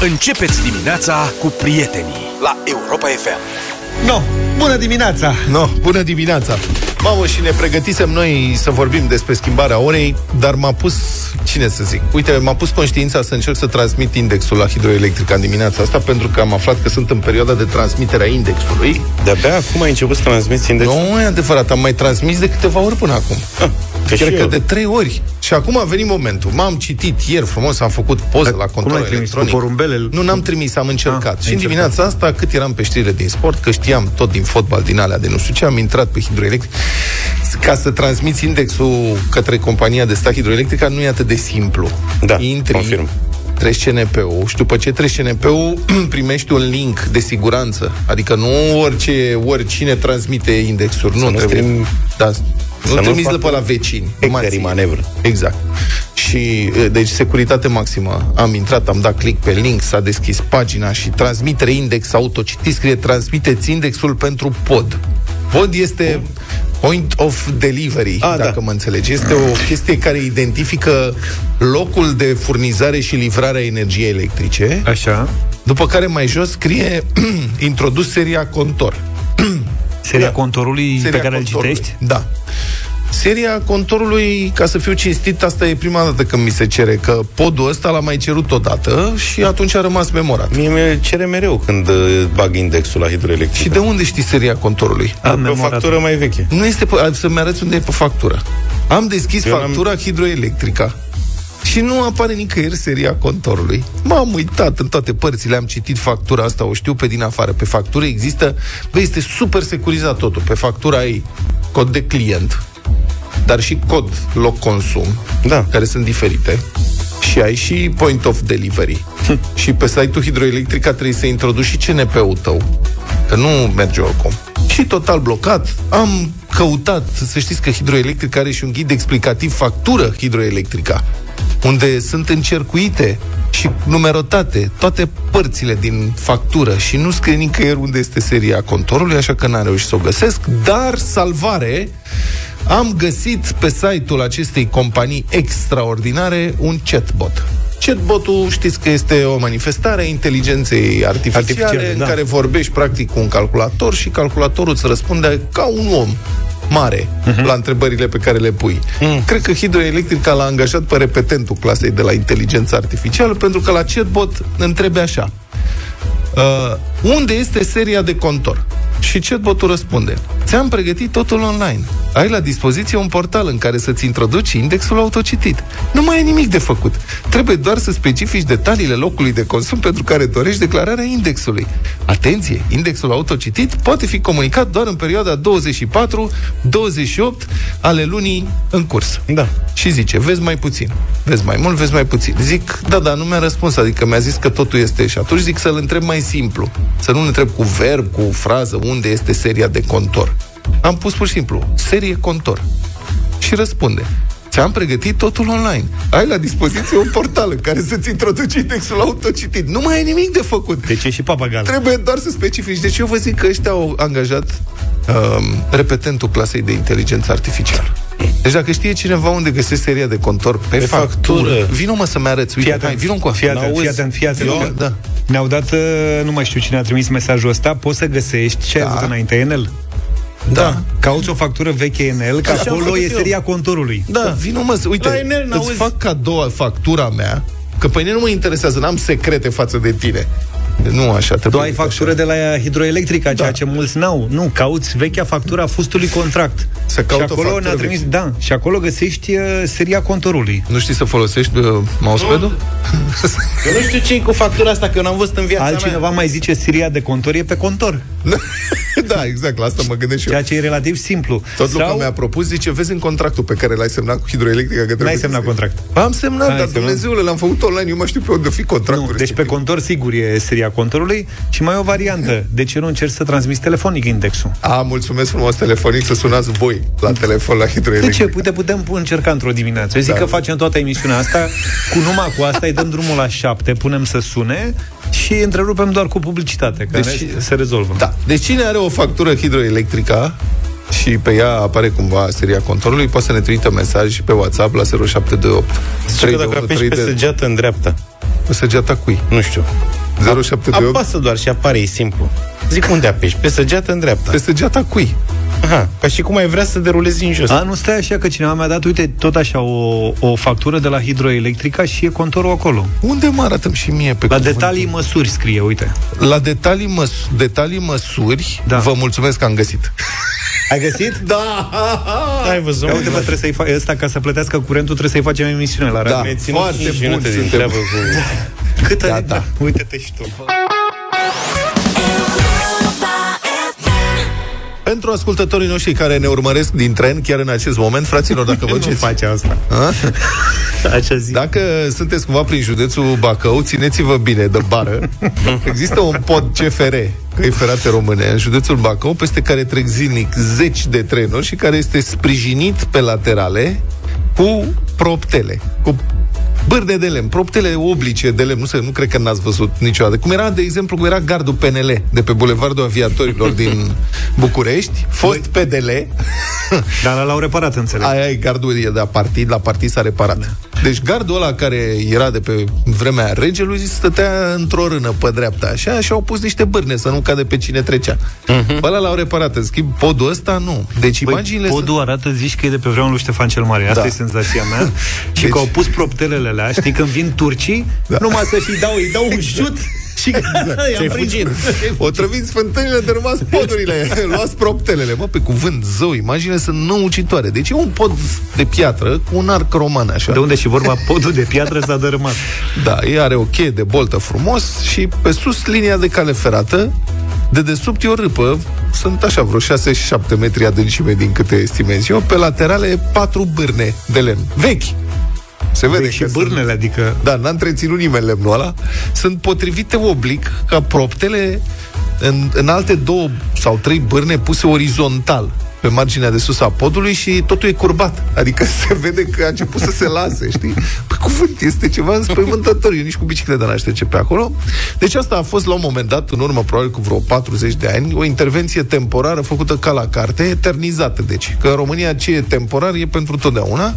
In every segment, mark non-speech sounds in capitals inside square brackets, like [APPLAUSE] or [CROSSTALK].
Începeți dimineața cu prietenii la Europa FM. No, bună dimineața! No, bună dimineața! Mamă, și ne pregătisem noi să vorbim despre schimbarea orei, dar m-a pus, cine să zic, uite, m-a pus conștiința să încerc să transmit indexul la hidroelectrica în dimineața asta, pentru că am aflat că sunt în perioada de transmitere a indexului. De-abia acum ai început să transmiți indexul? Nu, e adevărat, am mai transmis de câteva ori până acum. Ah, că și Cred că eu. de trei ori. Și acum a venit momentul. M-am citit ieri frumos, am făcut poză la Cum control l-ai trimis? Cu electronic. porumbelele? Nu, n-am trimis, am încercat. Ah, și în ai dimineața asta, cât eram pe știrile din sport, că știam tot din fotbal, din alea de nu știu ce, am intrat pe hidroelectric. Ca să transmiți indexul către compania de stat hidroelectrică nu e atât de simplu. Da, Intri, confirm. treci CNP-ul și după ce treci CNP-ul [CLEARS THROAT] primești un link de siguranță. Adică nu orice, oricine transmite indexuri. Nu, nu trebuie. trim- Da, nu nu trimiți de facă pe la vecini. numai hectării ție. manevră. Exact. Și, e, deci, securitate maximă. Am intrat, am dat click pe link, s-a deschis pagina și transmitere index autocitit, scrie transmiteți indexul pentru pod. Pod este point of delivery, A, dacă da. mă înțelegi. Este o chestie care identifică locul de furnizare și livrare a energiei electrice, Așa. după care mai jos scrie [CLEARS THROAT] introdus seria contor. [CLEARS THROAT] Seria Da. contorului Seria pe care îl contorului. citești? Da. Seria contorului, ca să fiu cinstit, asta e prima dată când mi se cere, că podul ăsta l-am mai cerut odată și atunci a rămas memorat. Mie mi cere mereu când uh, bag indexul la hidroelectrică. Și de unde știi seria contorului? Am Pe o memorat. factură mai veche. Nu este pe, să-mi arăți unde e pe factură. Am deschis Eu n-am- factura hidroelectrica și nu apare nicăieri seria contorului. M-am uitat în toate părțile, am citit factura asta, o știu pe din afară. Pe factură există, bă, este super securizat totul. Pe factura ai cod de client, dar și cod loc consum, Da. care sunt diferite. Și ai și point of delivery. și pe site-ul hidroelectrica trebuie să introduci și CNP-ul tău. Că nu merge oricum. Și total blocat. Am căutat, să știți că hidroelectrica are și un ghid explicativ factură hidroelectrica, unde sunt încercuite și numerotate toate părțile din factură și nu scrie nicăieri unde este seria contorului, așa că n-am reușit să o găsesc, dar salvare am găsit pe site-ul acestei companii extraordinare un chatbot. Chatbotul știți că este o manifestare a inteligenței artificiale, Artificiale, în da. care vorbești practic cu un calculator și calculatorul îți răspunde ca un om mare uh-huh. la întrebările pe care le pui. Mm. Cred că Hidroelectrica l-a angajat pe repetentul clasei de la inteligență artificială pentru că la chatbot întrebe așa. Uh, unde este seria de contor? Și chatbotul răspunde, ți-am pregătit totul online. Ai la dispoziție un portal în care să-ți introduci indexul autocitit. Nu mai ai nimic de făcut. Trebuie doar să specifici detaliile locului de consum pentru care dorești declararea indexului. Atenție! Indexul autocitit poate fi comunicat doar în perioada 24-28 ale lunii în curs. Da. Și zice, vezi mai puțin, vezi mai mult, vezi mai puțin. Zic, da, da, nu mi-a răspuns, adică mi-a zis că totul este și atunci zic să-l întreb mai simplu, să nu-l întreb cu verb, cu frază, unde este seria de contor. Am pus pur și simplu, serie contor. Și răspunde, ți-am pregătit totul online. Ai la dispoziție un portal în care să-ți introduci indexul autocitit. Nu mai ai nimic de făcut. Deci e și papagal. Trebuie doar să specifici. Deci eu vă zic că ăștia au angajat um, repetentul clasei de inteligență artificială. Deci dacă știe cineva unde găsește seria de contor pe, Pe factură, factură. vino mă să-mi arăți. Uite, Fii hai, atent, vino cu fii atent, N-auzi? fii atent, fii atent. Eu? Da. Ne-au dat, uh, nu mai știu cine a trimis mesajul ăsta, poți să găsești ce Da. ai văzut înainte, Enel? Da. Cauți o factură veche Enel, că Așa am acolo făcut e eu. seria contorului. Da, vino mă, să- uite, La Enel, îți n-auzi? fac cadou factura mea, că pe mine nu mă interesează, n-am secrete față de tine. Nu așa, Tu trebuie ai factură de la hidroelectrica, ceea ce mulți n-au. Nu, cauți vechea factură a fustului contract. Să și caut o acolo factură ne-a trimis, veche. da, și acolo găsești uh, seria contorului. Nu știi să folosești uh, mousepad-ul? [LAUGHS] Eu nu știu ce cu factura asta, că eu n-am văzut în viața Altcineva mea. mai zice seria de contor e pe contor, [LAUGHS] da, exact, la asta mă gândesc și eu. ceea ce e relativ simplu. Tot Luca mi-a propus, zice, vezi în contractul pe care l-ai semnat cu hidroelectrica că trebuie N-ai să- semnat contract. Am semnat, Ai dar semnat. Dumnezeule, l-am făcut online, eu mă știu pe unde fi contractul Nu, deci pe respectiv. contor sigur e seria contorului și mai e o variantă. De ce nu încerci să transmiți telefonic indexul? A, mulțumesc frumos telefonic să sunați voi la telefon la De ce? hidroelectric. Putem, putem încerca într-o dimineață. Eu zic Da. că facem toată emisiunea asta cu numai cu asta, îi dăm drumul la șapte, punem să sune și întrerupem doar cu publicitate, care Deci- deci, se rezolvă. Da. Deci cine are o factură hidroelectrică și pe ea apare cumva seria contorului, poate să ne trimită mesaj pe WhatsApp la 0728 Zice că dacă apeși pe săgeată în dreapta Pe săgeata cui? Nu știu. 0728? Apasă doar și apare, e simplu. Zic unde apeși? Pe săgeată în dreapta. Pe săgeata cui? Aha, ca și cum ai vrea să derulezi în jos. A, nu stai așa că cineva mi-a dat, uite, tot așa o, o factură de la hidroelectrica și e contorul acolo. Unde mă arătăm și mie pe La cuvântul? detalii măsuri scrie, uite. La detalii, măs- detalii măsuri, Da. vă mulțumesc că am găsit. Ai găsit? [LAUGHS] Da! Ai văzut? Ia uite, mă, trebuie să-i fa- ăsta, ca să plătească curentul, trebuie să-i facem emisiune la radio. Da. Mi-ai ținut Foarte cinci bun minute din suntem. treabă cu... Cât Da, ai? da. Uite-te și tu. Pentru ascultătorii noștri care ne urmăresc din tren, chiar în acest moment, fraților, dacă vă [LAUGHS] Nu duceți... face asta. A? [LAUGHS] Așa zi. Dacă sunteți cumva prin județul Bacău, țineți-vă bine de bară. [LAUGHS] Există un pod CFR, căi ferate române, în județul Bacău, peste care trec zilnic zeci de trenuri și care este sprijinit pe laterale cu proptele, cu bârne de lemn, proptele oblice de lemn, nu, se, nu cred că n-ați văzut niciodată. Cum era, de exemplu, cum era gardul PNL de pe Bulevardul Aviatorilor din București, fost PDL, Dar l-au reparat, înțeleg. Aia e gardul e de la partid, la partid s-a reparat. Da. Deci gardul ăla care era de pe vremea regelui stătea într-o rână pe dreapta, așa, și au pus niște bârne să nu cade pe cine trecea. Uh-huh. Ăla l-au reparat. În schimb, podul ăsta nu. Deci Păi, imaginile... podul arată, zici că e de pe vreunul lui Ștefan cel Mare. Asta Da. e senzația mea. [LAUGHS] și Deci- că au pus proptelele alea, știi, când vin turcii, Da. numai să-și dau, îi dau un [LAUGHS] șut și [LAUGHS] exact. [LAUGHS] Și-ai fugit. O trăviți fântânile de rămas podurile. [LAUGHS] Luați proptelele. Mă, pe cuvânt, zău, imaginile sunt năucitoare. Deci e un pod de piatră cu un arc roman, așa. De unde și vorba, podul de piatră s-a dărâmat. Da, ea are o cheie de boltă frumos și pe sus linia de cale ferată, de desubt e o râpă, sunt așa vreo 6-7 metri adâncime din câte estimez eu, pe laterale patru bârne de lemn, vechi. Se vede Deci și că sunt- bârnele, adică... da, n-a întreținut nimeni lemnul ăla, sunt potrivite oblic ca proptele în, în alte două sau trei bârne puse orizontal pe marginea de sus a podului și totul e curbat. Adică [LAUGHS] se vede că a început să se lase, știi? Pe cuvânt, este ceva înspăimântător. Eu nici cu bicicleta n-aș trece pe acolo. Deci asta a fost la un moment dat, în urmă probabil cu vreo 40 de ani, o intervenție temporară făcută ca la carte, eternizată. Deci, că în România ce e temporar e pentru totdeauna.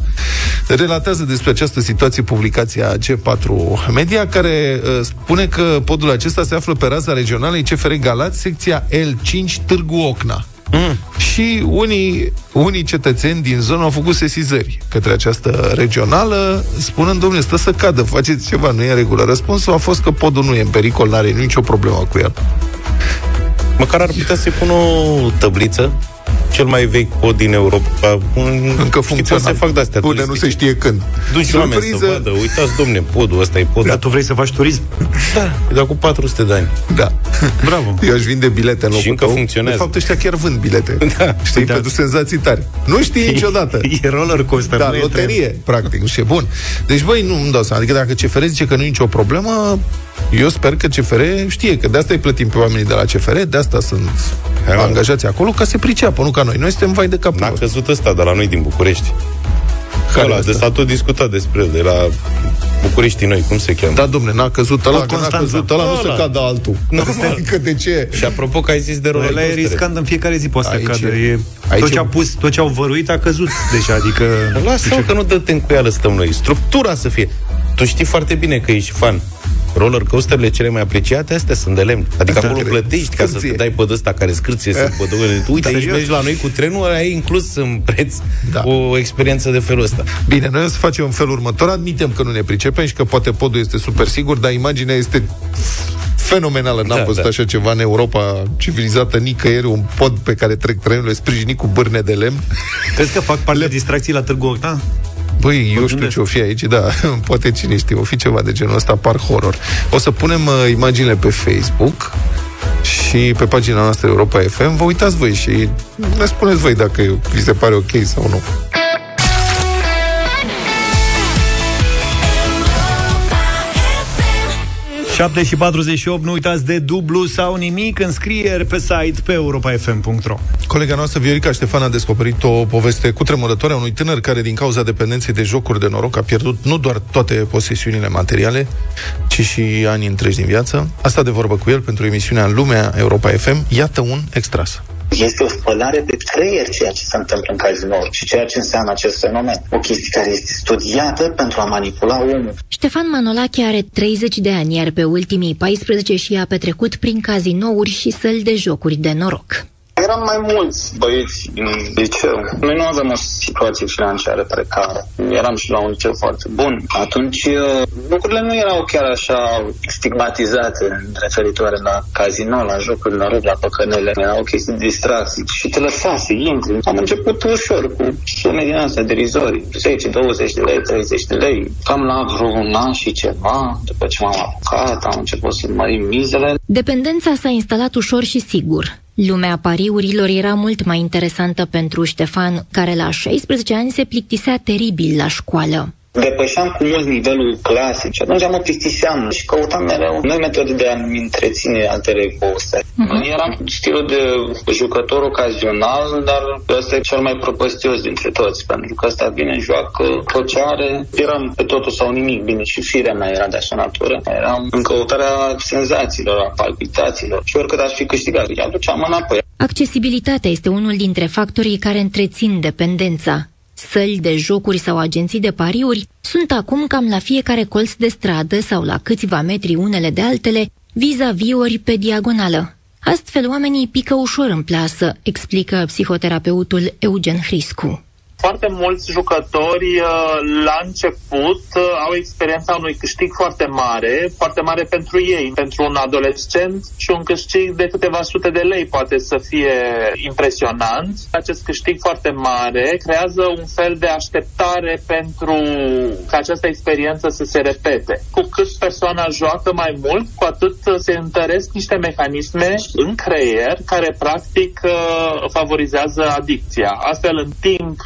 Relatează despre această situație publicația G4 Media, care uh, spune că podul acesta se află pe raza regionalei CFR Galați, secția L5 Târgu Ocna. Mm. Și unii, unii cetățeni din zonă au făcut sesizări către această regională, spunând, domnule, stă să cadă, faceți ceva, nu e în regulă. Răspunsul a fost că podul nu e în pericol, n-are nicio problemă cu el. Măcar ar putea să-i pună o tăbliță cel mai vechi pod din Europa. Un, Încă știți, funcțional. pot să fac de-astea Pune, nu se știe când. Duci oameni să vadă, uitați, domne, podul ăsta e pod. Dar tu vrei să faci turism? Da, e de acum 400 de ani. Da. Bravo. Eu aș vinde bilete în locul Și încă tău. funcționează. De fapt, ăștia chiar vând bilete. Da. Știi, Da. pentru senzații tari. Nu știi [LAUGHS] niciodată. E roller coaster. Da, nu e loterie, practic. Și bun. Deci, băi, nu îmi dau seama. Adică dacă CFR zice că nu e nicio problemă, eu sper că CFR știe că de asta îi plătim pe oamenii de la CFR, de asta sunt Hai, mă. angajați acolo, ca să priceapă, nu ca noi. Noi suntem vai de capul N-a nostru. căzut ăsta de la noi din București. Care Ăla, ăsta? de s-a tot discutat despre el, de la București noi, cum se cheamă? Da, domne, n-a căzut ăla, Tot că n-a Constanța. căzut ăla, nu Ăla. se cadă altul. Nu, adică de ce? Și apropo că ai zis de roller Ăla e coastere. riscant în fiecare zi poate să Aici cadă. e- E, aici tot e- ce au pus, tot ce au văruit a căzut deja, adică... Lasă-mă că nu dă tencuială stăm noi. Structura să fie. Tu știi foarte bine că ești fan. Roller coasterele cele mai apreciate, astea sunt de lemn. Adică Da, acolo cred. plătești ca să Scârție. te dai pe ăsta care scârție să pe [LAUGHS] Uite, aici Serios? mergi la noi cu trenul, ăla e inclus în preț Da. o experiență de felul ăsta. Bine, noi o să facem în felul următor. Admitem că nu ne pricepem și că poate podul este super sigur, dar imaginea este fenomenală. N-am Da, văzut da. așa ceva în Europa civilizată nicăieri, un pod pe care trec trenurile sprijinit cu bârne de lemn. Crezi că fac parte de distracții la Târgu Ocna? Băi, eu știu gândesc. ce o fi aici, da, [LAUGHS] poate cine știe, o fi ceva de genul ăsta, par horror. O să punem uh, imaginile pe Facebook și pe pagina noastră Europa FM. Vă uitați voi și ne spuneți voi dacă vi se pare ok sau nu. 7 și 48, nu uitați de dublu sau nimic, înscrieri pe site pe europafm.ro Colega noastră, Viorica Ștefan, a descoperit o poveste cutremurătoare a unui tânăr care, din cauza dependenței de jocuri de noroc, a pierdut nu doar toate posesiunile materiale, ci și ani întregi din viață. Asta de vorbă cu el pentru emisiunea Lumea Europa FM. Iată un extras. Este o spălare de creier ceea ce se întâmplă în cazinouri și ceea ce înseamnă acest fenomen. O chestie care este studiată pentru a manipula omul. Ștefan Manolache are 30 de ani, iar pe ultimii 14 și a petrecut prin cazinouri și săli de jocuri de noroc. Eram mai mulți băieți din liceu. Noi nu aveam o situație financiară precară. Eram și la un liceu foarte bun. Atunci uh, lucrurile nu erau chiar așa stigmatizate referitoare la casino, la jocuri, la rog, la păcănele. Era o chestie de distracție și te lăsa să intri. Am început ușor cu sume din astea derizorii. 10, 20 de lei, 30 de lei. Cam la vreo un an și ceva, după ce m-am apucat, am început să mărim mizele. Dependența s-a instalat ușor și sigur. Lumea pariurilor era mult mai interesantă pentru Ștefan, care la 16 ani se plictisea teribil la școală depășeam cu mult nivelul clasic și atunci mă plictiseam și căutam mereu noi metode de a-mi întreține altele poste. Uh-huh. Eram stilul de jucător ocazional, dar ăsta e cel mai propăstios dintre toți, pentru că ăsta vine, joacă tot ce are. Eram pe totul sau nimic, bine, și firea mea era de așa natură. Eram în căutarea senzațiilor, a palpitațiilor și oricât aș fi câștigat, îi aduceam înapoi. Accesibilitatea este unul dintre factorii care întrețin dependența. Săli de jocuri sau agenții de pariuri sunt acum cam la fiecare colț de stradă sau la câțiva metri unele de altele, vis-a-vis ori pe diagonală. Astfel, oamenii pică ușor în plasă, explică psihoterapeutul Eugen Hriscu. Foarte mulți jucători uh, la început uh, au experiența unui câștig foarte mare, foarte mare pentru ei. Pentru un adolescent și un câștig de câteva sute de lei poate să fie impresionant. Acest câștig foarte mare creează un fel de așteptare pentru ca această experiență să se repete. Cu cât persoana joacă mai mult, cu atât se întăresc niște mecanisme în creier care practic uh, favorizează adicția. Astfel, în timp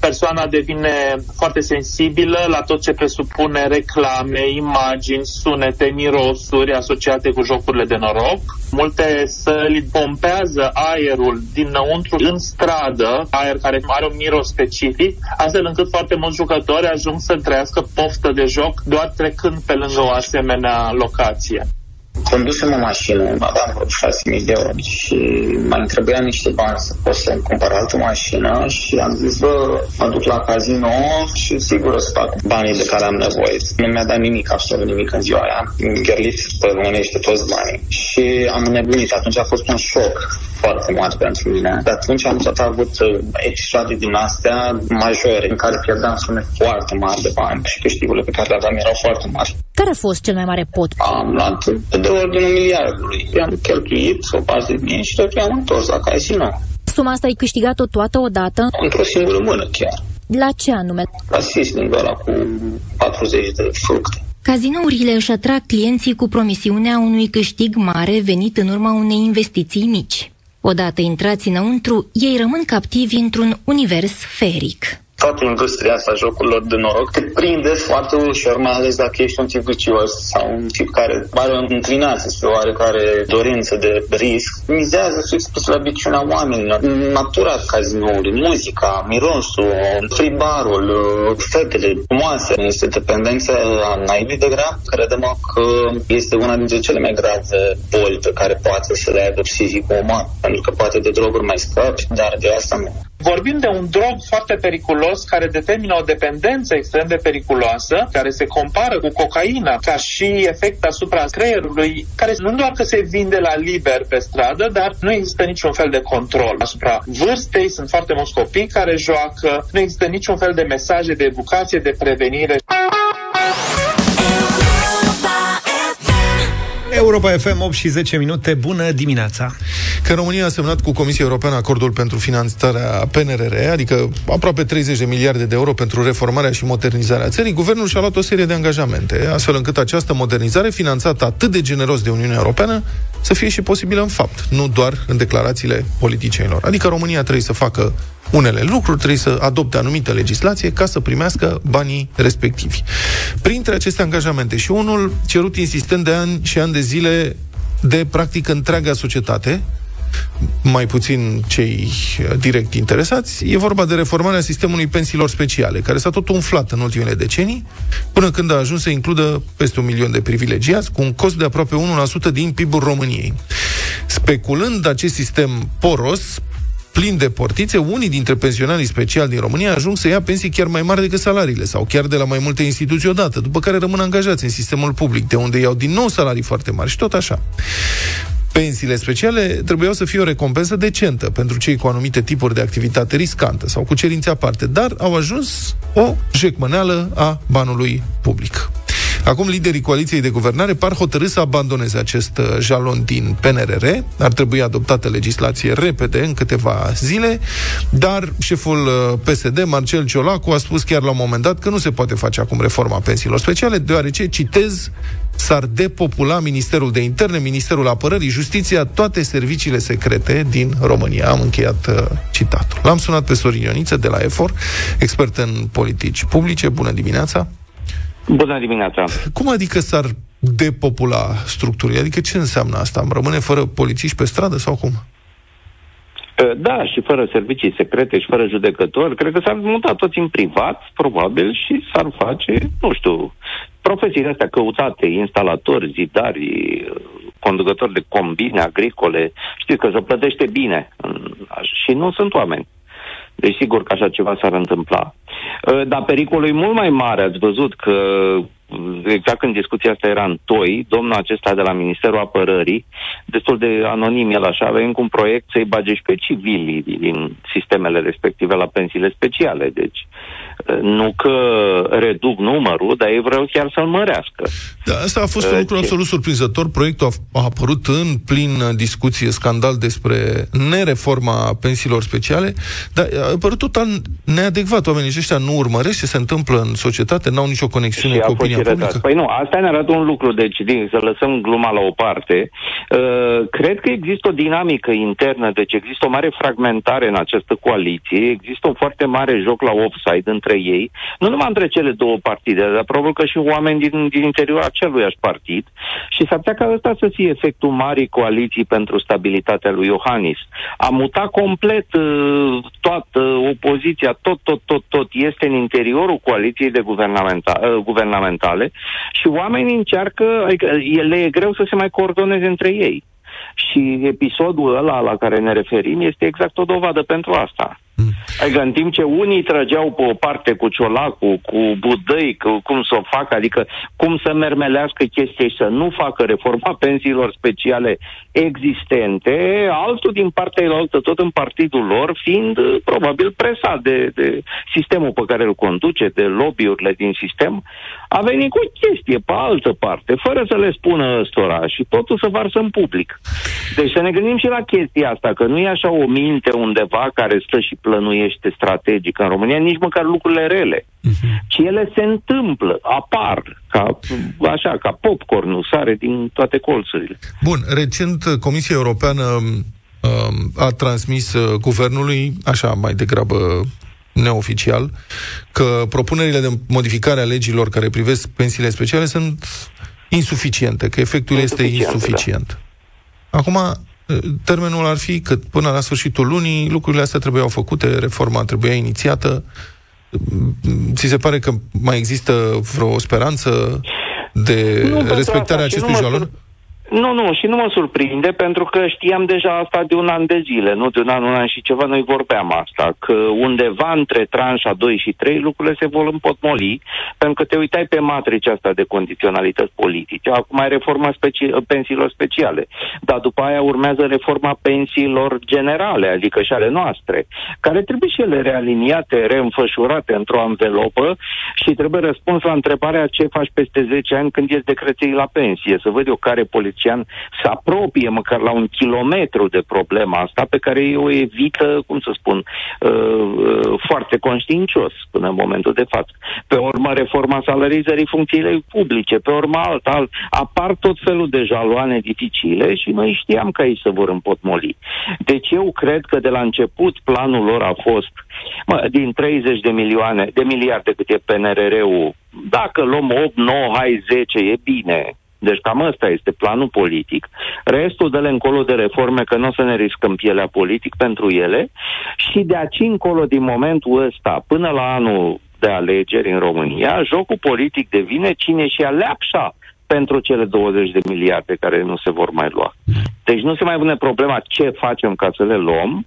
persoana devine foarte sensibilă la tot ce presupune reclame, imagini, sunete, mirosuri asociate cu jocurile de noroc. Multe săli pompează aerul dinăuntru în stradă, aer care are un miros specific, astfel încât foarte mulți jucători ajung să trăiască poftă de joc doar trecând pe lângă o asemenea locație. Condusem o mașină, aveam vreo 6.000 de euro și mai trebuia niște bani să pot să cumpăr altă mașină și am zis, bă, mă duc la casino și sigur o să fac banii de care am nevoie. Nu mi-a dat nimic, absolut nimic în ziua aia. Am gherlit pe românește toți banii și am nebunit. Atunci a fost un șoc foarte mare pentru mine. De atunci am tot avut uh, episoade din astea majore în care pierdeam sume foarte mari de bani și câștigurile pe care le aveam erau foarte mari. Care a fost cel mai mare pot? Am luat de ordinul miliardului. I-am cheltuit o bază de mine și tot i-am întors la casino. Suma asta ai câștigat-o toată odată? Într-o singură mână chiar. La ce anume? La sisting ăla cu 40 de fructe. Cazinourile își atrag clienții cu promisiunea unui câștig mare venit în urma unei investiții mici. Odată intrați înăuntru, ei rămân captivi într-un univers feric toată industria asta jocurilor de noroc te prinde foarte ușor, mai ales dacă ești un tip vicios sau un tip care are o înclinație spre oarecare dorință de risc. Mizează fix pe slăbiciunea oamenilor. Natura cazinoului, muzica, mirosul, fribarul, fetele frumoase. Este dependența naibii de grea. Credem că este una dintre cele mai grave boli pe care poate să le aibă psihicul uman. Pentru că poate de droguri mai scapi, dar de asta nu. Vorbim de un drog foarte periculos care determină o dependență extrem de periculoasă, care se compară cu cocaina ca și efect asupra creierului, care nu doar că se vinde la liber pe stradă, dar nu există niciun fel de control asupra vârstei. Sunt foarte mulți copii care joacă, nu există niciun fel de mesaje de educație, de prevenire. Europa FM 8 și 10 minute, bună dimineața! Că România a semnat cu Comisia Europeană acordul pentru finanțarea PNRR, adică aproape 30 de miliarde de euro pentru reformarea și modernizarea țării, guvernul și-a luat o serie de angajamente, astfel încât această modernizare, finanțată atât de generos de Uniunea Europeană, să fie și posibilă în fapt, nu doar în declarațiile politicienilor. Adică România trebuie să facă unele lucruri, trebuie să adopte anumită legislație ca să primească banii respectivi. Printre aceste angajamente și unul cerut insistent de ani și ani de zile de practic întreaga societate, mai puțin cei direct interesați, e vorba de reformarea sistemului pensiilor speciale, care s-a tot umflat în ultimele decenii, până când a ajuns să includă peste un milion de privilegiați, cu un cost de aproape 1% din PIB-ul României. Speculând acest sistem poros, plin de portițe, unii dintre pensionarii speciali din România ajung să ia pensii chiar mai mari decât salariile sau chiar de la mai multe instituții odată, după care rămân angajați în sistemul public, de unde iau din nou salarii foarte mari și tot așa. Pensiile speciale trebuiau să fie o recompensă decentă pentru cei cu anumite tipuri de activitate riscantă sau cu cerințe aparte, dar au ajuns o jecmăneală a banului public. Acum, liderii coaliției de guvernare par hotărâți să abandoneze acest uh, jalon din PNRR. Ar trebui adoptată legislație repede, în câteva zile, dar șeful uh, PSD, Marcel Ciolacu, a spus chiar la un moment dat că nu se poate face acum reforma pensiilor speciale, deoarece, citez, s-ar depopula Ministerul de Interne, Ministerul Apărării, Justiția, toate serviciile secrete din România. Am încheiat uh, citatul. L-am sunat pe Sorin Ioniță de la EFOR, expert în politici publice. Bună dimineața! Bună dimineața! Cum adică s-ar depopula structurile? Adică ce înseamnă asta? Am rămâne fără polițiști pe stradă sau cum? Da, și fără servicii secrete și fără judecători, cred că s-ar muta toți în privat, probabil, și s-ar face, nu știu, profesiile astea căutate, instalatori, zidari, conducători de combine agricole, știți că se plătește bine și nu sunt oameni. Deci sigur că așa ceva s-ar întâmpla. Ă, dar pericolul e mult mai mare. Ați văzut că exact când discuția asta era în toi, domnul acesta de la Ministerul Apărării, destul de anonim el așa, avea încă un proiect să-i bage și pe civilii din sistemele respective la pensiile speciale. Deci nu că reduc numărul, dar ei vreau chiar să-l mărească. Da, asta a fost uh, un deci- lucru absolut surprinzător. Proiectul a, a apărut în plin discuție, scandal despre nereforma pensiilor speciale, dar a apărut total neadecvat. Oamenii ăștia nu urmăresc ce se întâmplă în societate, n-au nicio conexiune cu opinia publică. Redat. Păi nu, asta ne arată un lucru, deci din, să lăsăm gluma la o parte. Uh, cred că există o dinamică internă, deci există o mare fragmentare în această coaliție, există un foarte mare joc la 8 inside între ei, nu numai între cele două partide, dar probabil că și oameni din, din interiorul aceluiași partid și s-ar putea ca ăsta să fie efectul marii coaliții pentru stabilitatea lui Iohannis. A mutat complet uh, toată opoziția, tot, tot, tot, tot este în interiorul coaliției de guvernamenta- uh, guvernamentale și oamenii încearcă, adică le e greu să se mai coordoneze între ei. Și episodul ăla la care ne referim este exact o dovadă pentru asta. Mm. Adică în timp ce unii trăgeau pe o parte cu ciolacul, cu budăi, cu cum să o facă, adică cum să mermelească chestia și să nu facă reforma pensiilor speciale existente, altul din partea altă, tot în partidul lor, fiind probabil presat de, de sistemul pe care îl conduce, de lobby-urile din sistem, a venit cu o chestie pe altă parte, fără să le spună ăstora și totul să varsă în public. Deci să ne gândim și la chestia asta, că nu e așa o minte undeva care stă și plănuiește strategic în România, nici măcar lucrurile rele, uh-huh. ci ele se întâmplă, apar, ca, așa, ca popcorn, sare din toate colțurile. Bun, recent Comisia Europeană um, a transmis uh, guvernului, așa mai degrabă neoficial, că propunerile de modificare a legilor care privesc pensiile speciale sunt insuficiente, că efectul este insuficient. Da. Acum, termenul ar fi că până la sfârșitul lunii lucrurile astea trebuiau făcute, reforma trebuia inițiată. Ți se pare că mai există vreo speranță de nu, respectarea acestui jalon? Nu, nu, și nu mă surprinde, pentru că știam deja asta de un an de zile, nu de un an, un an și ceva, noi vorbeam asta, că undeva între tranșa 2 și 3 lucrurile se vor împotmoli, pentru că te uitai pe matricea asta de condiționalități politice. Acum ai reforma speci- pensiilor speciale, dar după aia urmează reforma pensiilor generale, adică și ale noastre, care trebuie și ele realiniate, reînfășurate într-o anvelopă și trebuie răspuns la întrebarea ce faci peste 10 ani când ești decreței la pensie, să văd eu care politică politician să apropie măcar la un kilometru de problema asta pe care eu o evită, cum să spun, uh, uh, foarte conștiincios până în momentul de față. Pe urmă, reforma salarizării funcțiile publice, pe urmă alta, alt, apar tot felul de jaloane dificile și noi știam că aici se vor împotmoli. Deci eu cred că de la început planul lor a fost mă, din 30 de milioane, de miliarde cât e PNRR-ul, dacă luăm 8, 9, hai 10, e bine. Deci cam ăsta este planul politic. Restul de încolo de reforme, că nu o să ne riscăm pielea politic pentru ele și de aici încolo, din momentul ăsta, până la anul de alegeri în România, jocul politic devine cine și aleapșa pentru cele 20 de miliarde care nu se vor mai lua. Deci nu se mai pune problema ce facem ca să le luăm,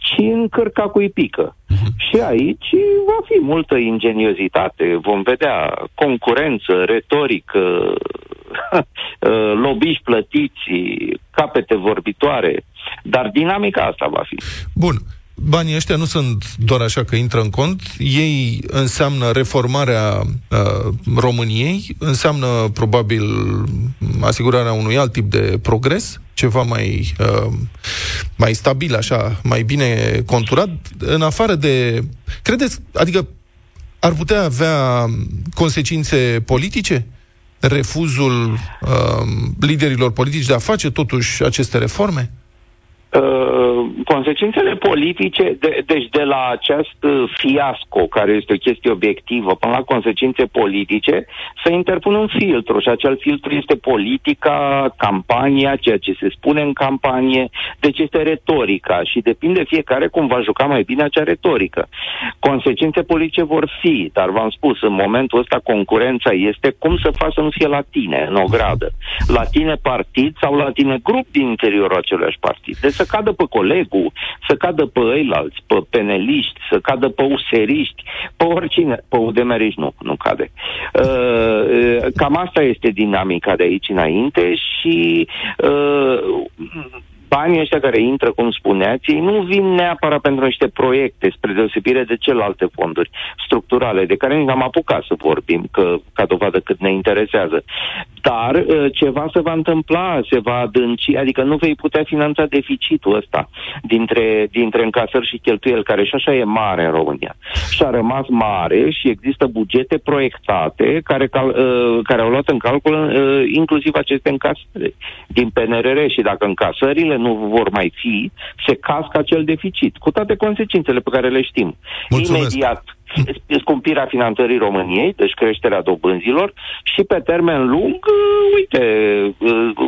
ci în cărca cu pică. Și aici va fi multă ingeniozitate, vom vedea concurență, retorică, [LAUGHS] lobiși plătiți, capete vorbitoare, dar dinamica asta va fi. Bun banii ăștia nu sunt doar așa că intră în cont, ei înseamnă reformarea uh, României, înseamnă probabil asigurarea unui alt tip de progres, ceva mai, uh, mai stabil, așa, mai bine conturat, în afară de... Credeți, adică ar putea avea consecințe politice? Refuzul uh, liderilor politici de a face totuși aceste reforme? Uh, consecințele politice, de, deci de la acest fiasco, care este o chestie obiectivă, până la consecințe politice, să interpun un filtru și acel filtru este politica, campania, ceea ce se spune în campanie, deci este retorica și depinde fiecare cum va juca mai bine acea retorică. Consecințe politice vor fi, dar v-am spus, în momentul ăsta concurența este cum să faci să nu fie la tine, în ogradă. La tine partid sau la tine grup din interiorul aceleași partid. Deci să cadă pe colegul, să cadă pe ăilalți, pe peneliști, să cadă pe useriști, pe oricine, pe udemeriști nu, nu cade. Uh, uh, cam asta este dinamica de aici înainte și uh, banii ăștia care intră, cum spuneați, ei nu vin neapărat pentru niște proiecte, spre deosebire de celelalte fonduri structurale, de care nu am apucat să vorbim, că, ca dovadă cât ne interesează. Dar uh, ceva se va întâmpla, se va adânci, adică nu vei putea finanța deficitul ăsta dintre, dintre încasări și cheltuieli, care și așa e mare în România. Și a rămas mare și există bugete proiectate care, cal, uh, care au luat în calcul uh, inclusiv aceste încasări din PNRR și dacă încasările nu vor mai fi, se cască acel deficit, cu toate consecințele pe care le știm. Mulțumesc. Imediat [LAUGHS] scumpirea finanțării României, deci creșterea dobânzilor și pe termen lung, uite,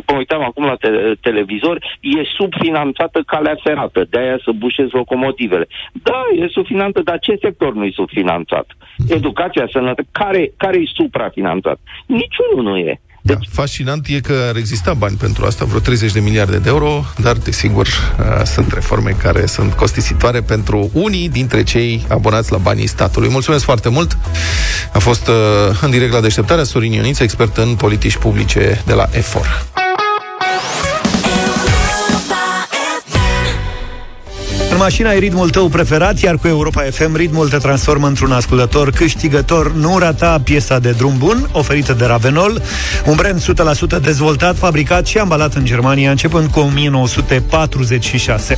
mă uitam acum la te- televizor, e subfinanțată calea ferată, de aia să bușez locomotivele. Da, e subfinanțată, dar ce sector nu e subfinanțat? Educația, sănătate, care, care e suprafinanțat? Niciunul nu e. Da, fascinant e că ar exista bani pentru asta, vreo 30 de miliarde de euro, dar, desigur, uh, sunt reforme care sunt costisitoare pentru unii dintre cei abonați la banii statului. Mulțumesc foarte mult! A fost uh, în direct la deșteptarea Sorin Ioniță, expert în politici publice de la EFOR. Mașina ai ritmul tău preferat, iar cu Europa FM ritmul te transformă într-un ascultător câștigător. Nu rata piesa de drum bun, oferită de Ravenol, un brand 100% dezvoltat, fabricat și ambalat în Germania, începând cu 1946.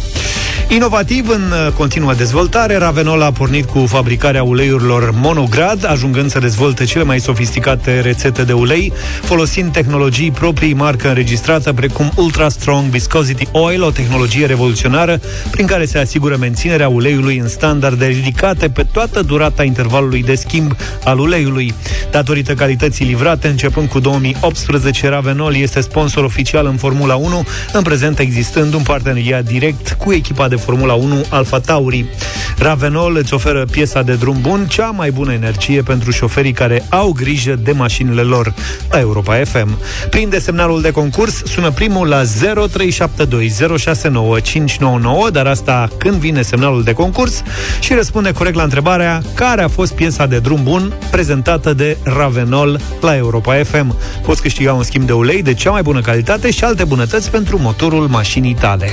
Inovativ, în continuă dezvoltare, Ravenol a pornit cu fabricarea uleiurilor monograd, ajungând să dezvolte cele mai sofisticate rețete de ulei, folosind tehnologii proprii, marcă înregistrată, precum Ultra Strong Viscosity Oil, o tehnologie revoluționară prin care se asigură menținerea uleiului în standarde ridicate pe toată durata intervalului de schimb al uleiului. Datorită calității livrate, începând cu 2018, Ravenol este sponsor oficial în Formula 1, în prezent existând un parteneriat direct cu echipa de Formula 1 Alfa Tauri. Ravenol îți oferă piesa de drum bun, cea mai bună energie pentru șoferii care au grijă de mașinile lor. La Europa FM. Prinde semnalul de concurs, sună primul la 0372069599, dar asta când vine semnalul de concurs și răspunde corect la întrebarea care a fost piesa de drum bun prezentată de Ravenol la Europa FM. Poți câștiga un schimb de ulei de cea mai bună calitate și alte bunătăți pentru motorul mașinii tale.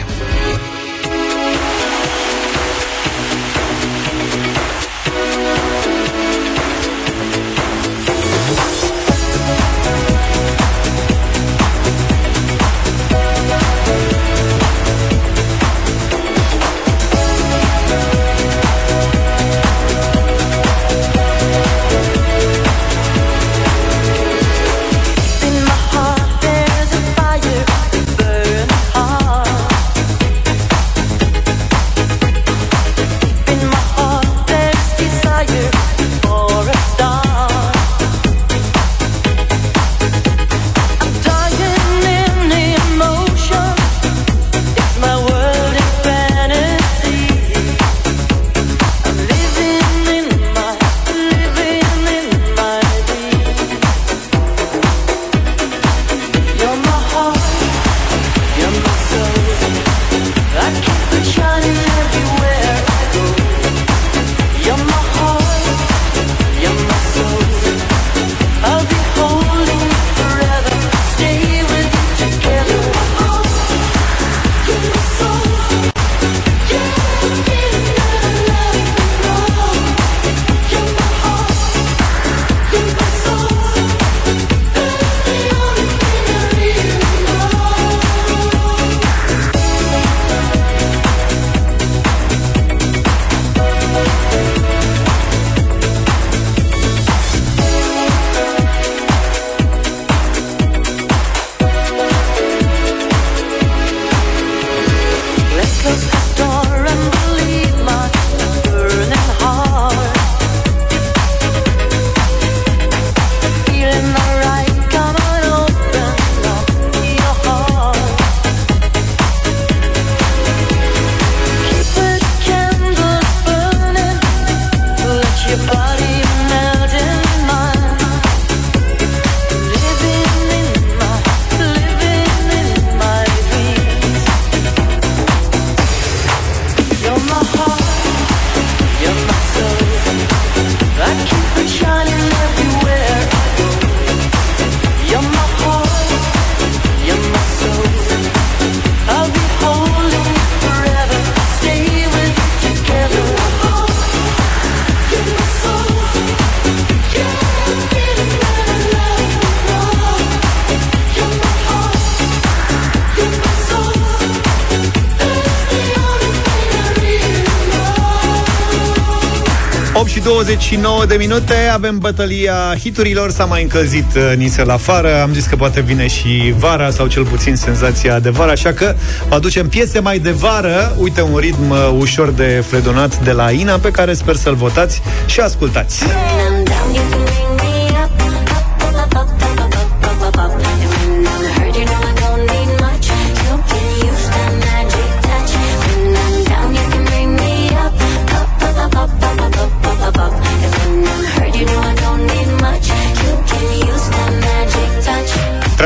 29 de minute. Avem bătălia hiturilor S-a mai încălzit uh, nisel afară. Am zis că poate vine și vara Sau cel puțin senzația de vară Așa că vă aducem piese mai de vară. Uite un ritm uh, ușor de fredonat De la Ina Pe care sper să-l votați și ascultați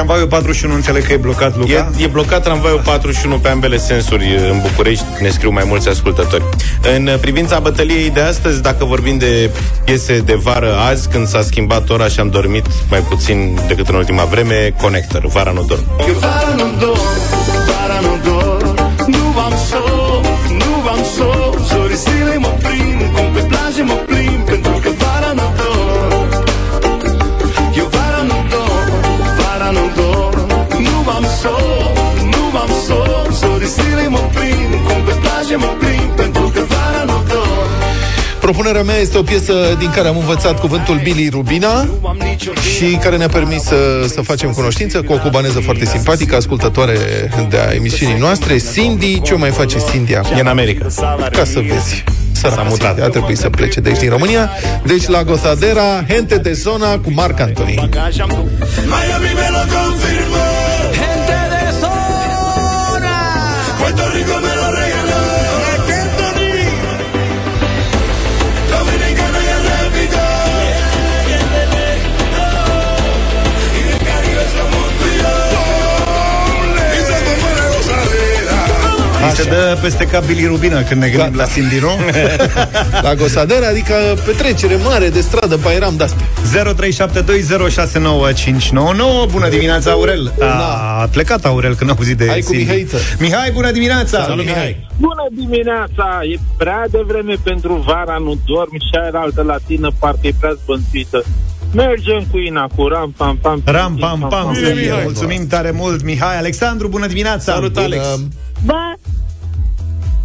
Tramvaiul 41 înțeleg că e blocat, Luca? E, e blocat tramvaiul 41 pe ambele sensuri în București, ne scriu mai mulți ascultători. În privința bătăliei de astăzi, dacă vorbim de piese de vară azi, când s-a schimbat ora și am dormit mai puțin decât în ultima vreme, Connector, vara nu dorm. Eu vara nu dorm, Propunerea mea este o piesă din care am învățat cuvântul Billy Rubina și care ne-a permis să, să facem cunoștință cu o cubaneză foarte simpatică, ascultătoare de a emisiunii noastre, Cindy. Ce o mai face Cindy acum? E în America. Ca să vezi. S-a mutat. A trebuit să plece de aici din România. Deci la Gozadera, Gente de Zona cu Marc Anthony. Miami me lo confirmó. Mi se dă peste cap Billy Rubina când ne gândim la Cindy, nu? [LAUGHS] La Gozadera, adică petrecere mare de stradă, pairam de-astea. 0372069599 Bună dimineața, Aurel A plecat Aurel când a auzit de Hai cu Cindy. Mihaiță. Mihai, bună dimineața Salut, Mihai. Bună dimineața! E prea devreme pentru vara, nu dormi și aia altă latină, parcă e prea zbântuită. Mergem cu Ina, cu ram, pam, pam, Ram, pam, pam, să fie. Mihai. Mulțumim tare mult, Mihai Alexandru, bună dimineața Salut, Alex. Ba,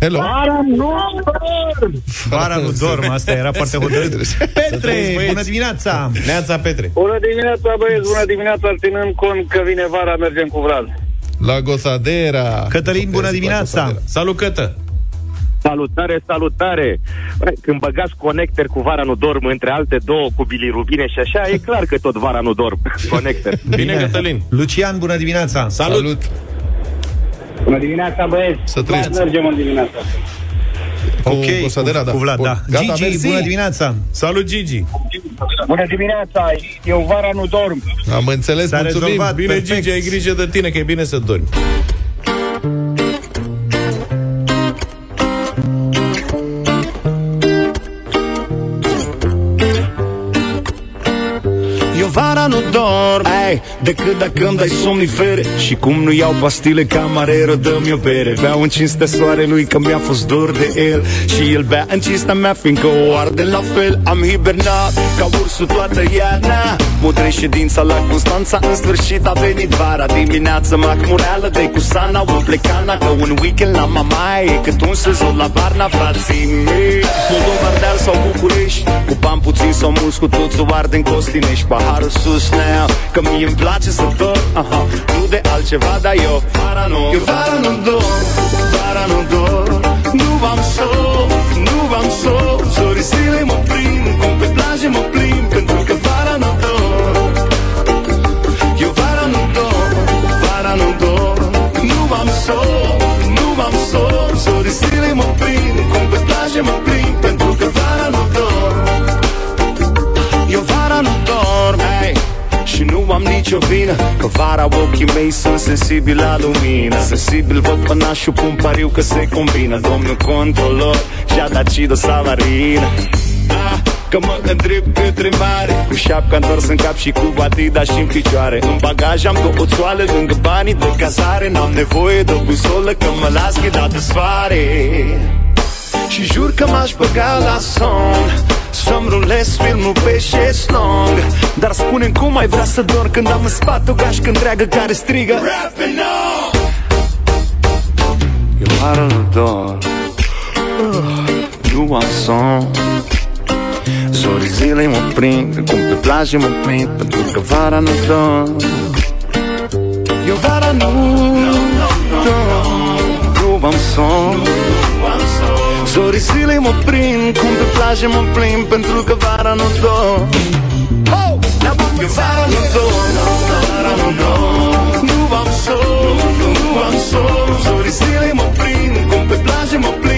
Hello. vara nu dorm! Vara nu dorm, asta era foarte hotărât [LAUGHS] Petre, trăiți, băieți. bună dimineața Neața Petre. Bună dimineața, băieți, bună dimineața, ținând cont că vine vara, mergem cu Vlad. La Gozadera. Cătălin, bună La dimineața Gozadera. Salut, Cătă. Salutare, salutare! Băi, Când băgați conector cu vara nu dorm între alte două cu bilirubine și așa, e clar că tot vara nu dorm. Conector. Bine, Cătălin. Lucian, bună dimineața Salut. Salut. Bună dimineața, băieți! Să trăiți. Mergem în dimineața. Cu Ok, Gozadera, cu, da. cu Vlad, Bun. da Gata, Gigi, mersi. bună dimineața Salut, Gigi. Bună dimineața! Eu vara nu dorm! Am înțeles, S-a mulțumim. rezolvat. Bine, Perfect. Gigi, ai grijă de tine, că e bine să dormi. Eu vara nu dorm Ei, decât dacă îmi dai somnifere? Și cum nu iau pastile camareră Dă-mi o bere. Beau în cinstea soarelui că mi-a fost dor de el. Și el bea în cinstea mea Fiindcă o arde la fel. Am hibernat ca ursul toată iarna. Mudre ședința la Constanța În sfârșit a venit vara. Dimineața macmureală de cu sana O plecana că un weekend la mamaie E cât un sezon la Varna, frații mei. Moldova, Ardeal sau București Cu bani puțin sau mulți cu toți o arde în Costinești. Paharul sus now Că mie îmi place să dorm. Aha, Nu de altceva, dar eu vara nu Eu vara nu dorm, vara nu dorm. Nu am sol, nu am sol Zorii zilei mă prind Cum pe plaje mă plimb Și nu am nicio vină. Că vara ochii mei sunt sensibili la lumină. Sensibil văd pănașul pun pariu că se combină. Domnul controlor și-a dat Cido Savarina ah, Că mă îndrept către mare. Cu șapca întors în cap și cu Adidas și în picioare. În bagaj am două țoale lângă banii de cazare. N-am nevoie de o busolă că mă las ghidat de soare și jur că m-aș băga la somn Să-mi rulez filmul pe șeslong Dar spune cum ai vrea să dorm Când am în spate o gașcă întreagă care strigă. Rapping on! Eu vară nu dorm Nu am somn. Zorii zilei mă prind Cum pe plajă mă prind Pentru că vara nu dă. Eu vara nu dă. Nu am somn Zorii zilei mă prind Cum pe plajă mă prind Pentru că vara nu dă. Eu vara nu dă. Vara nu dă. Nu am somn Nu am somn Zorii zilei mă prind Cum pe plajă mă prind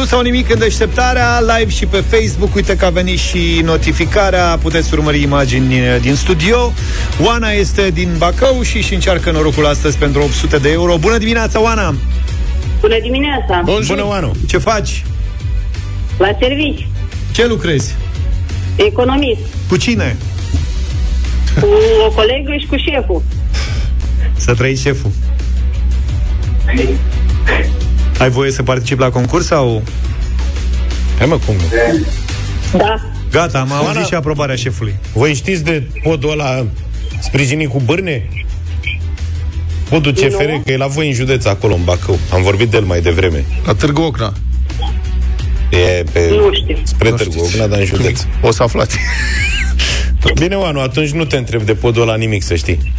Dublu sau nimic în deșteptarea, live și pe Facebook. Uite că a venit și notificarea. Puteți urmări imagini din studio. Oana este din Bacău și și încearcă norocul astăzi pentru 800 de euro. Bună dimineața, Oana! Bună dimineața! Bună, Oana! Ce faci? La servici, Ce lucrezi? economist, Cu cine? cu o colegă și cu șeful. Să trăiți șeful. Ai voie să participi la concurs sau... Hai mă, cum nu? Da. Gata, am auzit Oana- și aprobarea șefului. Voi știți de podul ăla sprijinit cu bârne? Podul CFR, Nu. că e la voi în județ, acolo, în Bacău. Am vorbit de el mai devreme. La Târgu Ocna. E pe... Nu știu. Spre Târgu Ocna, dar în județ. O să aflați. [LAUGHS] Bine, Oanu, atunci nu te întreb de podul ăla nimic, să știi.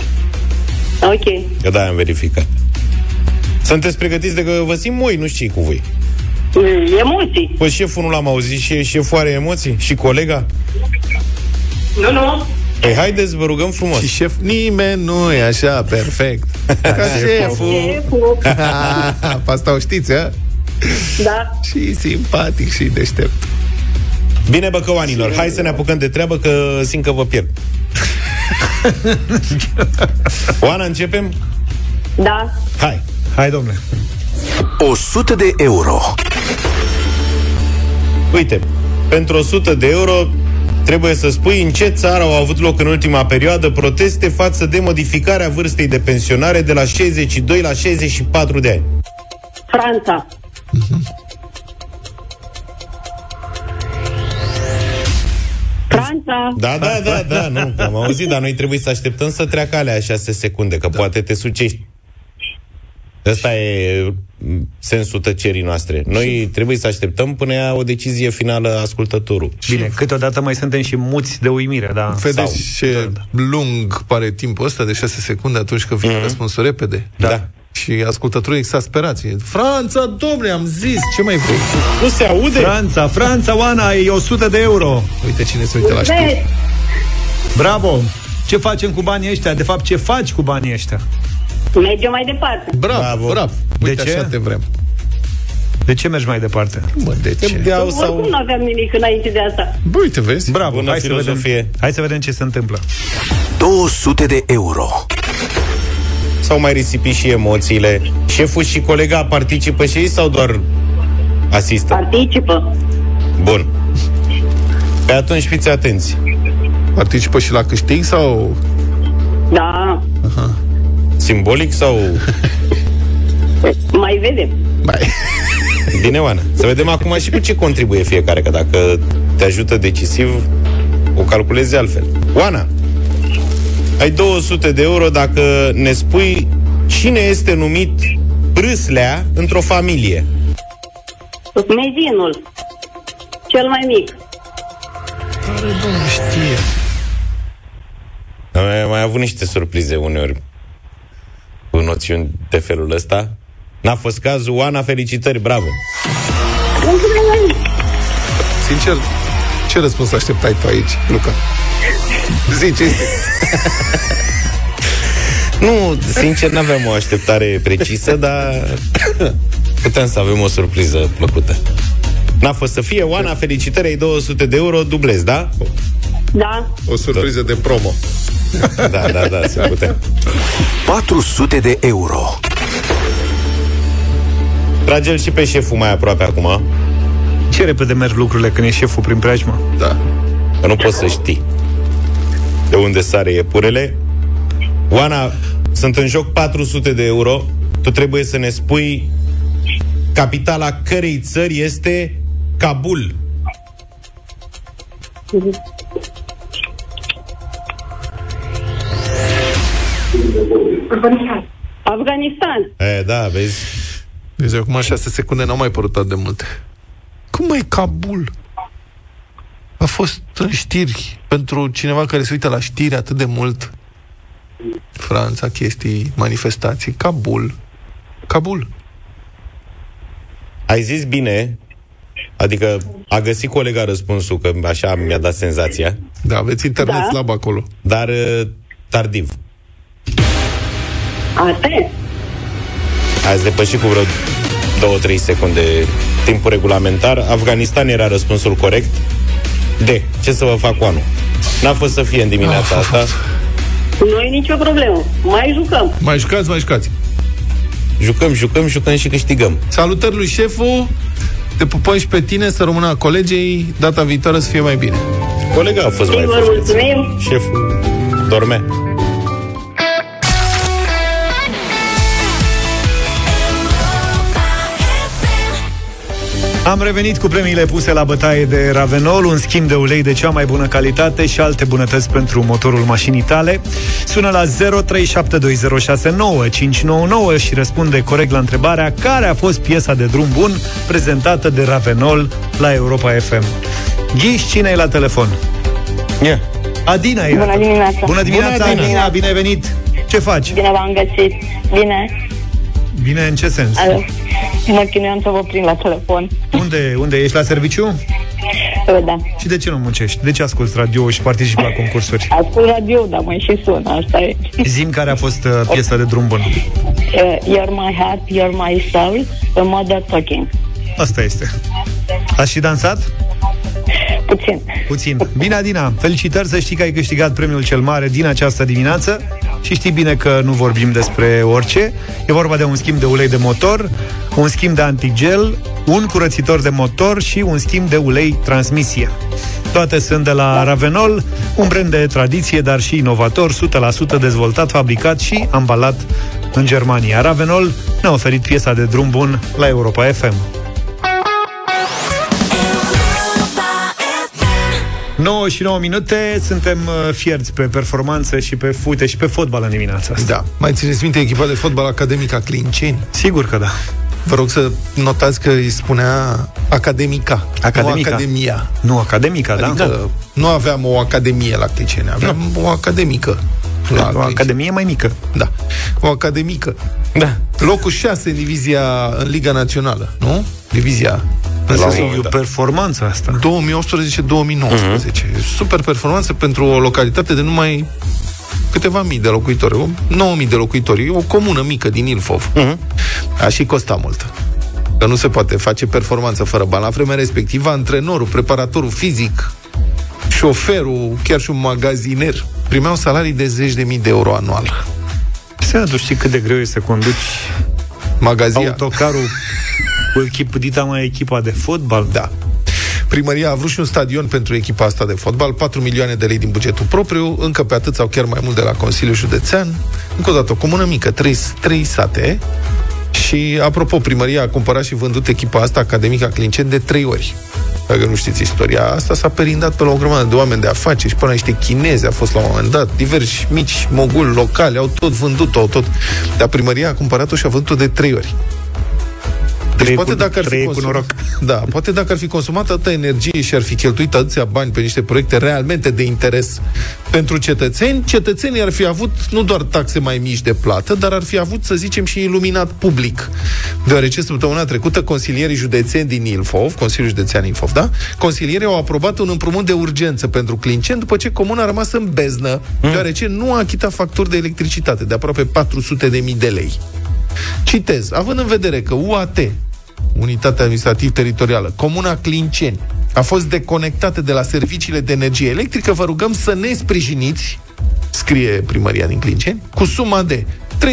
Ok. Că da, am verificat. Sunteți pregătiți de că vă simt moi, nu știi cu voi. Emoții. Păi șeful nu l-am auzit și șeful are emoții? Și colega? Nu, nu. Păi haideți, vă rugăm frumos. Și șef, nimeni nu e așa perfect. [LAUGHS] Ca șeful. Șeful. [LAUGHS] Pe asta o știți, a? Da. Și simpatic și deștept. Bine, băcăoanilor, hai să ne apucăm de treabă că simt că vă pierd. [LAUGHS] Oana, începem? Da. Hai. Hai, domnule. 100 de euro. Uite, pentru 100 de euro trebuie să spui în ce țară au avut loc în ultima perioadă proteste față de modificarea vârstei de pensionare de la 62 la 64 de ani. Franța. Franța. Da, da, da, da, nu, am auzit, dar noi trebuie să așteptăm să treacă alea 6 secunde, că da. poate te sucești. Ăsta e m, sensul tăcerii noastre. Noi trebuie să așteptăm până ia o decizie finală ascultătorul. Bine, câteodată mai suntem și muți de uimire, da. Vedeți ce lung pare timpul ăsta de 6 secunde atunci când vine mm-hmm. răspunsul repede? Da. Și ascultătorii exasperați. Franța, domnule, am zis, ce mai vrei? Nu se aude? Franța, Franța, Oana, e 100 de euro. Uite cine se uită la știri. Vezi? Bravo! Ce facem cu banii ăștia? De fapt, ce faci cu banii ăștia? Mergem mai departe. Bravo, Bravo. bravo. Uite, De ce? așa te vrem. De ce mergi mai departe? Mă, de ce? Deau Oricum sau... nu aveam nimic înainte de asta. Bă, uite, vezi? Bravo, Bună hai să, vedem, filozofie. hai să vedem ce se întâmplă. 200 de euro. Sau mai risipi și emoțiile? Șeful și colega participă și ei sau doar asistă? Participă. Bun. Pe atunci fiți atenți. Participă și la câștig sau... Da. Simbolic sau... Mai vedem. Bai. Bine, Oana. Să vedem acum și cu ce contribuie fiecare, că dacă te ajută decisiv, o calculezi altfel. Oana, ai 200 de euro dacă ne spui cine este numit prâslea într-o familie. Mezinul. Cel mai mic. Am mai, mai avut niște surprize uneori cu noțiuni de felul ăsta. N-a fost cazul. Oana, felicitări, bravo! Sincer, ce răspuns așteptai tu aici, Luca? Zice. [LAUGHS] Nu, sincer, n-aveam o așteptare precisă, dar putem să avem o surpriză plăcută. N-a fost să fie. Oana, felicitări, ai 200 de euro, dublez, da? Da. O surpriză de promo. Da, da, da, se putea. 400 de euro. Trage-l și pe șeful mai aproape acum. Ce repede merg lucrurile când e șeful prin preajmă? Da. Că nu poți să știi de unde sare iepurele. Oana, sunt în joc 400 de euro. Tu trebuie să ne spui capitala cărei țări este Kabul. Afganistan. Afganistan. E, da, vezi? Deci acum 6 secunde n-au mai părut atât de multe. Cum mai Kabul? A fost în știri pentru cineva care se uită la știri atât de mult. Franța, chestii, manifestații. Kabul. Kabul. Ai zis bine, adică a găsit colega răspunsul, că așa mi-a dat senzația, Da, aveți internet Da. slab acolo. dar uh, tardiv. Ate. Ați depășit cu vreo 2-3 secunde timpul regulamentar. Afganistan era răspunsul corect. De. Ce să vă fac cu anul? N-a fost să fie în dimineața Of, of, asta. of. Nu e nicio problemă. Mai jucăm. Mai jucați, mai jucați. Jucăm, jucăm, jucăm și câștigăm. Salutări lui șeful. Te pupăm și pe tine, să rămână a colegei. Data viitoare să fie mai bine. Colega a fost mai Vă fost. mulțumim. Șeful dormea. Am revenit cu premiile puse la bătaie de Ravenol, un schimb de ulei de cea mai bună calitate și alte bunătăți pentru motorul mașinii tale. Sună la 0372069599 și răspunde corect la întrebarea care a fost piesa de drum bun prezentată de Ravenol la Europa FM. Ghiși cine e la telefon? Yeah. Adina e. la Bună telefon. dimineața. Bună dimineața, Bună, Adina. Adina, bine ai venit. Ce faci? Bine v-am găsit. Bine. Bine în ce sens? Alo. Mă chinuiam să vă prind la telefon. Unde, unde ești la serviciu? Da. Și de ce nu muncești? De ce asculti radio și participi la [LAUGHS] concursuri? Ascult radio, dar mai și sună, asta e. Zim care a fost uh, piesa de drum bun. Uh, you're my heart, you're my soul, the mother talking. Asta este. Ați și dansat? Puțin. Puțin. Bine, Adina, felicitări să știi că ai câștigat premiul cel mare din această dimineață și știi bine că nu vorbim despre orice. E vorba de un schimb de ulei de motor, un schimb de antigel, un curățitor de motor și un schimb de ulei transmisie. Toate sunt de la Ravenol, un brand de tradiție, dar și inovator, 100% dezvoltat, fabricat și ambalat în Germania. Ravenol ne-a oferit piesa de drum bun la Europa FM. 9 și 9 minute, suntem uh, fierți pe performanță și pe fute și pe fotbal în dimineața asta. Da. Mai țineți minte echipa de fotbal academica Clinceni? Sigur că da. Vă rog să notați că îi spunea academica, Academica. nu academia. Nu, academica, da? Adică nu aveam o academie la Cliceni, aveam o academică. La o Cliceni. academie mai mică. Da. O academică. Da. Locul 6 în divizia, în Liga Națională, nu? Divizia. În Asta sezonul, e o da. performanță asta. 2018-2019. Super performanță pentru o localitate de numai câteva mii de locuitori, o- 9000 de locuitori, o comună mică din Ilfov. A și costa mult. Că nu se poate face performanță fără bani. La vremea respectivă, antrenorul, preparatorul fizic, șoferul, chiar și un magaziner, primeau salarii de zeci de mii de euro anual. Să tu știi cât de greu e să conduci Magazia. autocarul cu echipă, mai echipa de fotbal. Da. Primăria a vrut și un stadion pentru echipa asta de fotbal, 4 milioane de lei din bugetul propriu, încă pe atât sau chiar mai mult de la Consiliul Județean. Încă o dată, o comună mică, trei, trei sate. Și, apropo, primăria a cumpărat și vândut echipa asta, Academica Clinceni, de trei ori. Dacă nu știți istoria asta, s-a perindat pe la o grămadă de oameni de afaceri și până la niște chinezi a fost la un moment dat, diversi mici moguli locali, au tot vândut-o, au tot. Dar primăria a cumpărat-o și a vândut-o de trei ori. Deci Trei poate cu- dacă ar fi trei cu consumat, noroc. [LAUGHS] da, poate dacă ar fi consumat atâta energie și ar fi cheltuit atâția bani pe niște proiecte realmente de interes pentru cetățeni, cetățenii ar fi avut nu doar taxe mai mici de plată, dar ar fi avut, să zicem, și iluminat public. Deoarece săptămâna trecută consilierii județeni din Ilfov, Consiliul Județean Ilfov, da? Consilierii au aprobat un împrumut de urgență pentru Clinceni după ce comuna a rămas în beznă, deoarece nu a achitat facturi de electricitate de aproape 400 de mii de lei. Citez, având în vedere că UAT, unitate administrativ-teritorială, Comuna Clinceni, a fost deconectată de la serviciile de energie electrică, vă rugăm să ne sprijiniți, scrie primăria din Clinceni, cu suma de 395.027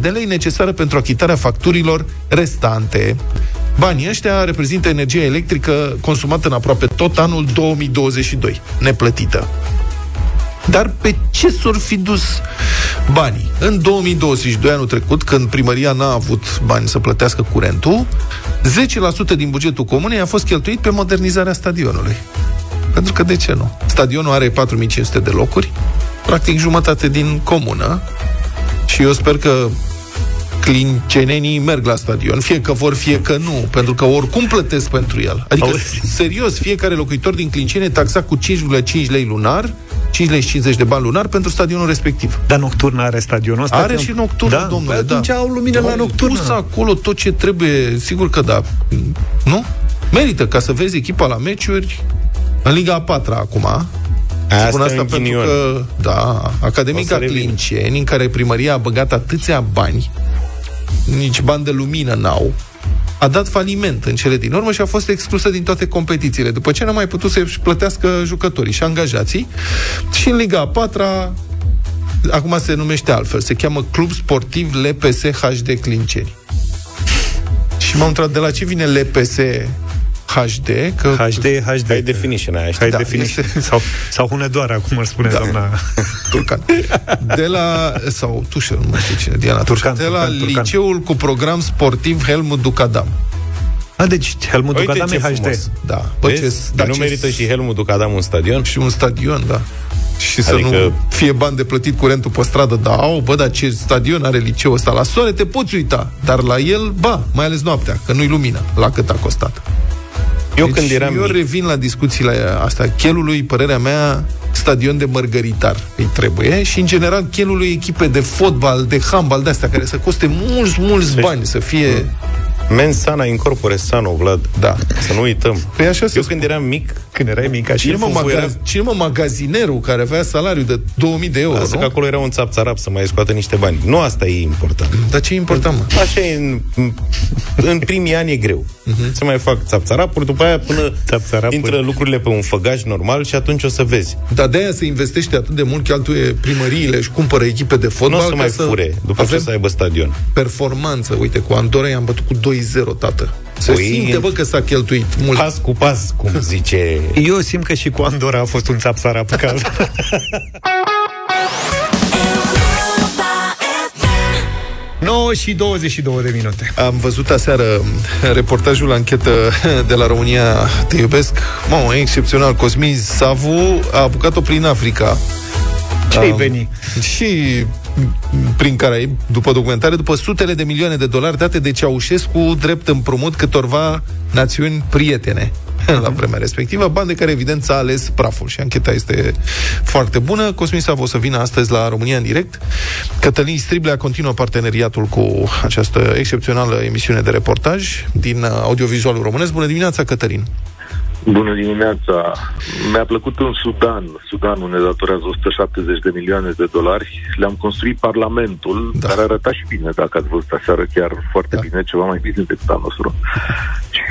de lei necesară pentru achitarea facturilor restante. Banii ăștia reprezintă energia electrică consumată în aproape tot anul 2022, neplătită. Dar pe ce s-or fi dus banii? În 2022, anul trecut, când primăria n-a avut bani să plătească curentul, 10% din bugetul comunei a fost cheltuit pe modernizarea stadionului. Pentru că de ce nu? Stadionul are 4500 de locuri, practic jumătate din comună, și eu sper că clincenenii merg la stadion, fie că vor, fie că nu, pentru că oricum plătesc pentru el. Adică, Auzi. serios, fiecare locuitor din Clinceni e taxat cu 5,5 lei lunar, 5 lei și 50 de bani lunar pentru stadionul respectiv. Dar nocturn are stadionul ăsta? Are Că- și nocturnă, da? domnule, Păi atunci da. au lumină la Au nocturnă. pus acolo tot ce trebuie, sigur că da. Nu? Merită ca să vezi echipa la meciuri în Liga a patra acum. Asta Spun e asta un pentru ghinion. că, da, O Academica să revin. Clinceni, în care primăria a băgat atâția bani, nici bani de lumină n-au, a dat faliment în cele din urmă și a fost exclusă din toate competițiile, după ce n-a mai putut să-și plătească jucătorii și angajații. Și în Liga a patra, acum se numește altfel, se cheamă Club Sportiv LPS HD Clinceni. Și m-am întrebat de la ce vine LPS HD, că HD e HD. High definition aia, știi? High Da, definition. este- [LAUGHS] Sau, sau Hunedoara, cum ar spune Da. doamna. [LAUGHS] Turcan. De la, sau Tușel, nu mai știu cine, Diana Turcan, Turcan, de la Turcan, Turcan. liceul cu program sportiv Helmut Ducadam. A, deci Helmut Uite Ducadam ce e HD. frumos. Da. Bă, ce, Vezi? da, nu ce- merită și Helmut Ducadam un stadion? și un stadion, da. Și să Adică- nu fie bani de plătit curentul pe stradă, da, au, bă, dar ce stadion are liceul ăsta? La soare te poți uita, dar la el, ba, mai ales noaptea, că nu-i lumină, la cât a costat. Eu Deci când eram eu mic, revin la discuțiile astea. Chelului, părerea mea, stadion de mărgăritar îi trebuie și, în general, chelului echipe de fotbal, de handbal, de astea, care să coste mulți, mulți bani, să fie... mens sana incorpore sano, Vlad. Da. Să nu uităm. Păi așa se Eu când eram mic, Când erai mic, așa. Cine mă, Fufu era- magaz- cine mă magazinerul care avea salariu de 2000 de euro, lasă nu? că acolo era un țapțarap să mai scoată niște bani. Nu asta e important. Dar ce e important, mă? Așa e, în, în primii ani e greu. Uh-huh. Se mai fac țapțarapuri, după aia până Țapțarapuri. intră lucrurile pe un făgaș normal și atunci o să vezi. Dar de-aia se investește atât de mult, cheltuie primăriile și cumpără echipe de Nu fotbal o să ca mai fure, după avem ce să aibă stadion. performanță. Uite, cu Andorra i-am bătut cu 2-0, tată. Se Păi, simte, bă, că s-a cheltuit mult. Pas cu pas, cum zice... Eu simt că și cu Andorra a fost un țapsarap cald. [LAUGHS] 9 și 22 de minute. Am văzut aseară reportajul anchetă de la România Te iubesc. Mamă, e excepțional. Cosmin Savu a apucat-o prin Africa. Ce-i Am- veni? Și prin Caraib, după documentare, după sutele de milioane de dolari date de Ceaușescu drept împrumut câtorva națiuni prietene [LAUGHS] la vremea respectivă, bani de care evident s-a ales praful și ancheta este foarte bună. Cosmin Savu o să vină astăzi la România în direct. Cătălin Striblea continuă parteneriatul cu această excepțională emisiune de reportaj din uh, audiovizualul românesc. Bună dimineața, Cătălin! Bună dimineața! Mi-a plăcut în Sudan. Sudanul ne datorează 170 de milioane de dolari. Le-am construit Parlamentul, Da. da. care arăta și bine, dacă ați văzut aseară, chiar foarte Da. da. bine, ceva mai bine decât al nostru. [LAUGHS]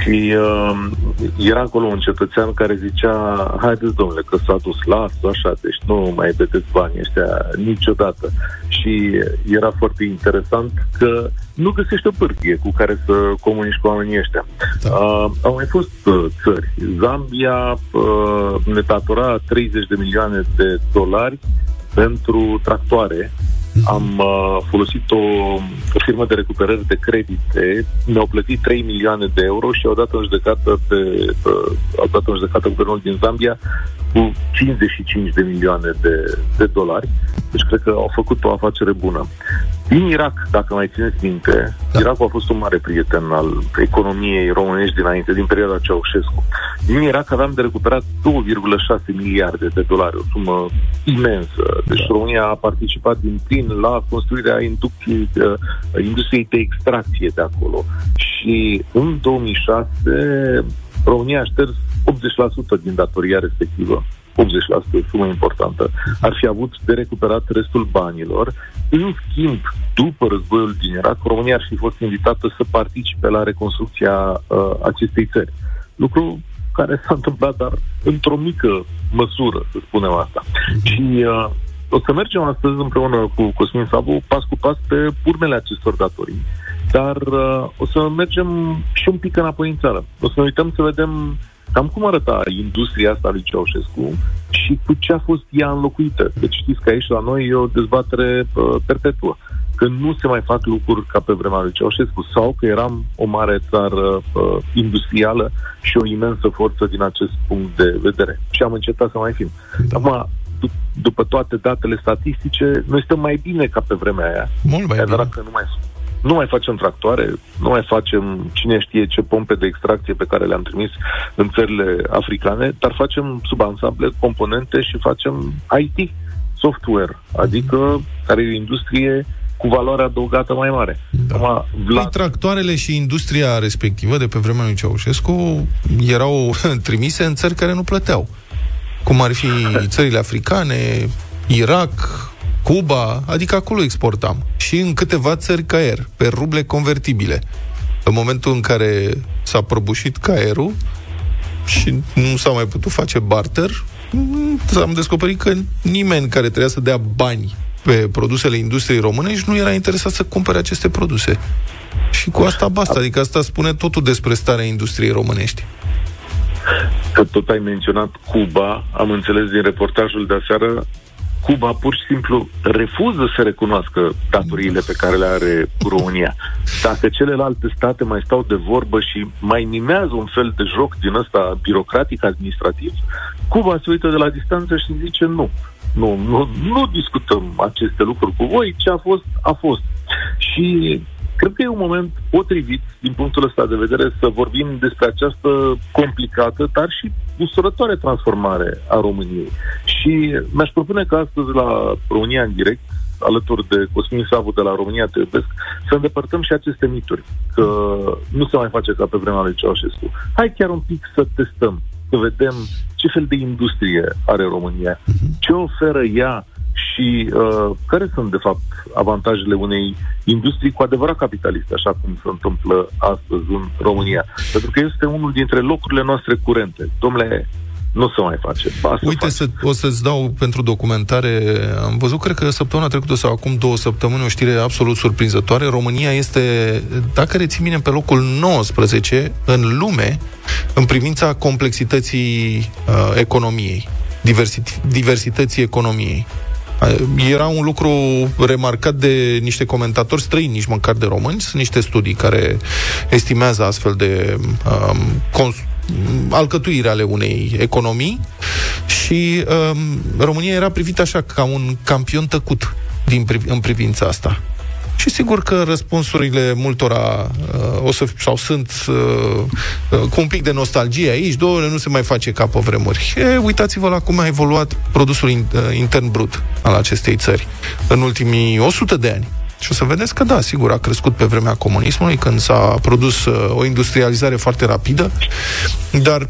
Și uh, era acolo un cetățean care zicea, haideți domnule, că s-a dus, las așa, deci nu mai vedeți banii ăștia niciodată. Și era foarte interesant că nu găsești o pârghie cu care să comunici cu oamenii ăștia. Da. Uh, au mai fost uh, țări. Zambia uh, ne datora 30 de milioane de dolari pentru tractoare. Am uh, folosit o, o firmă de recuperări de credite, ne-au plătit 3 milioane de euro și au dat în judecată pe, uh, au dat în judecată guvernul din Zambia cu 55 de milioane de, de dolari. Deci cred că au făcut o afacere bună. Din Irak, dacă mai țineți minte, Da. da. Irakul a fost un mare prieten al economiei românești dinainte, din perioada Ceaușescu. Din Irak aveam de recuperat 2,6 miliarde de dolari, o sumă imensă. Deci da. România a participat din plin la construirea industriei, uh, industriei de extracție de acolo. Și în 2006 România a șters 80% din datoria respectivă. 80% e o sumă importantă. Ar fi avut de recuperat restul banilor În schimb, după războiul din Irak, România ar fi fost invitată să participe la reconstrucția uh, acestei țări. Lucru care s-a întâmplat, dar într-o mică măsură, să spunem asta. Mm-hmm. Și uh, o să mergem astăzi împreună cu Cosmin Sabu, pas cu pas, pe urmele acestor datorii. Dar uh, o să mergem și un pic înapoi în țară. O să ne uităm să vedem cam cum arăta industria asta lui Ceaușescu și cu ce a fost ea înlocuită. Deci știți că aici la noi e o dezbatere uh, perpetuă. Că nu se mai fac lucruri ca pe vremea lui Ceaușescu sau că eram o mare țară uh, industrială și o imensă forță din acest punct de vedere. Și am încetat să mai fim. Da. Acum, d- după toate datele statistice, noi stăm mai bine ca pe vremea aia. Mult mai bine. că nu mai nu mai facem tractoare, nu mai facem cine știe ce pompe de extracție pe care le-am trimis în țările africane, dar facem subansamble, componente și facem IT, software, adică care e o industrie cu valoare adăugată mai mare. Da. Acum, Vlad... Păi, tractoarele și industria respectivă de pe vremea lui Ceaușescu erau [LAUGHS] trimise în țări care nu plăteau. Cum ar fi țările africane, Irak, Cuba, adică acolo exportam. Și în câteva țări caier, pe ruble convertibile. În momentul în care s-a prăbușit caierul și nu s-a mai putut face barter, am descoperit că nimeni care trebuia să dea bani pe produsele industriei românești nu era interesat să cumpere aceste produse. Și cu asta basta, adică asta spune totul despre starea industriei românești. Că tot ai menționat Cuba, am înțeles din reportajul de aseară, Cuba pur și simplu refuză să recunoască datoriile pe care le are România. Dacă celelalte state mai stau de vorbă și mai nimează un fel de joc din ăsta birocratic-administrativ, Cuba se uită de la distanță și zice nu. Nu, nu, nu discutăm aceste lucruri cu voi, ce a fost, a fost. Și Cred că e un moment potrivit, din punctul ăsta de vedere, să vorbim despre această complicată, dar și usurătoare transformare a României. Și mi-aș propune că astăzi la România în direct, alături de Cosmin Savu de la România Te iubesc, să îndepărtăm și aceste mituri, că nu se mai face ca pe vremea lui Ceaușescu. Hai chiar un pic să testăm, să vedem ce fel de industrie are România, ce oferă ea și uh, care sunt, de fapt, avantajele unei industrii cu adevărat capitaliste, așa cum se întâmplă astăzi în România. Pentru că este unul dintre locurile noastre curente. Domnule, nu se mai face. Ba, Uite, să, o să-ți dau pentru documentare, am văzut, cred că săptămâna trecută sau acum două săptămâni, o știre absolut surprinzătoare. România este, dacă rețin bine, pe locul 19 în lume în privința complexității uh, economiei, diversit- diversității economiei. Era un lucru remarcat de niște comentatori străini, nici măcar de români. Sunt niște studii care estimează astfel de um, cons- alcătuire ale unei economii și um, România era privită așa ca un campion tăcut din, în privința asta. Și sigur că răspunsurile multora uh, o să, sau sunt uh, uh, cu un pic de nostalgie aici, două nu se mai face ca pe vremuri. E, uitați-vă la cum a evoluat produsul in, uh, intern brut al acestei țări în ultimii 100 de ani. Și o să vedeți că da, sigur, a crescut pe vremea comunismului, când s-a produs uh, o industrializare foarte rapidă, dar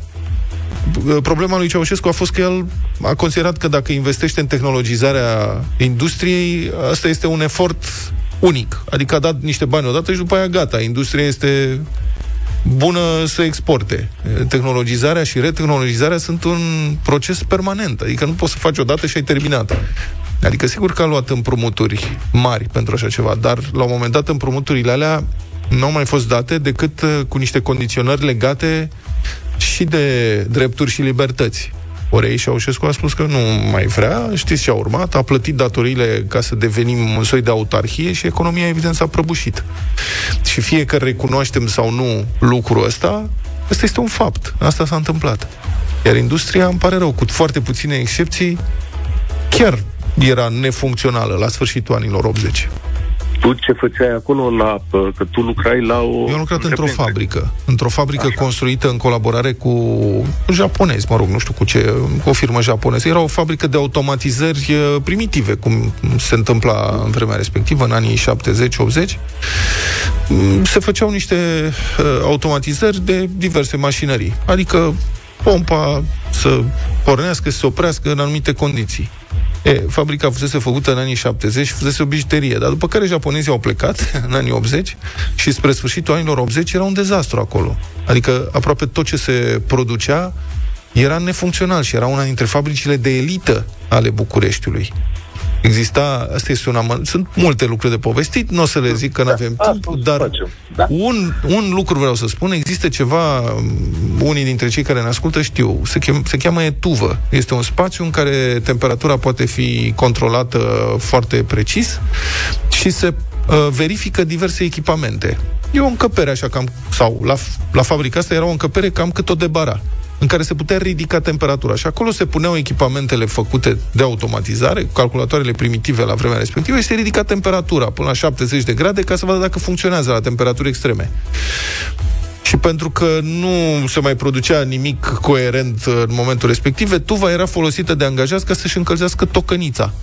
uh, problema lui Ceaușescu a fost că el a considerat că dacă investește în tehnologizarea industriei, asta este un efort unic. Adică a dat niște bani odată și după aia gata. Industria este bună să exporte. Tehnologizarea și retehnologizarea sunt un proces permanent. Adică nu poți să faci odată și ai terminat. Adică sigur că a luat împrumuturi mari pentru așa ceva, dar la un moment dat împrumuturile alea nu au mai fost date decât uh, cu niște condiționări legate și de drepturi și libertăți. Ori și Aușescu a spus că nu mai vrea, știți ce a urmat, a plătit datoriile ca să devenim un soi de autarhie și economia evident s-a prăbușit. Și fie că recunoaștem sau nu lucrul ăsta, ăsta este un fapt. Asta s-a întâmplat. Iar industria, îmi pare rău, cu foarte puține excepții, chiar era nefuncțională la sfârșitul anilor 80 tu ce făceai acolo, la, că tu lucrai la o... Eu am lucrat într-o fabrică. Într-o fabrică Așa. construită în colaborare cu japonezi, mă rog, nu știu cu ce, cu o firmă japoneză. Era o fabrică de automatizări uh, primitive, cum se întâmpla în vremea respectivă, în anii 70-80. Mm, se făceau niște uh, automatizări de diverse mașinării. Adică pompa să pornească, să se oprească în anumite condiții. E, fabrica fusese făcută în anii 70 și fusese o bijuterie, dar după care japonezii au plecat [LAUGHS] în anii 80 și spre sfârșitul anilor 80 era un dezastru acolo. Adică aproape tot ce se producea era nefuncțional și era una dintre fabricile de elită ale Bucureștiului. Exista, asta este un amă, sunt multe lucruri de povestit, nu o să le zic că nu avem timp, dar un, un lucru vreau să spun, există ceva, unii dintre cei care ne ascultă știu, se, chem, se cheamă etuvă. Este un spațiu în care temperatura poate fi controlată foarte precis și se uh, verifică diverse echipamente. E o încăpere așa cam, sau la, la fabrica asta era o încăpere cam cât o de bara în care se putea ridica temperatura. Și acolo se puneau echipamentele făcute de automatizare, calculatoarele primitive la vremea respectivă, și se ridica temperatura până la 70 de grade ca să vadă dacă funcționează la temperaturi extreme. Și pentru că nu se mai producea nimic coerent în momentul respectiv, tuva era folosită de angajați ca să-și încălzească tocănița.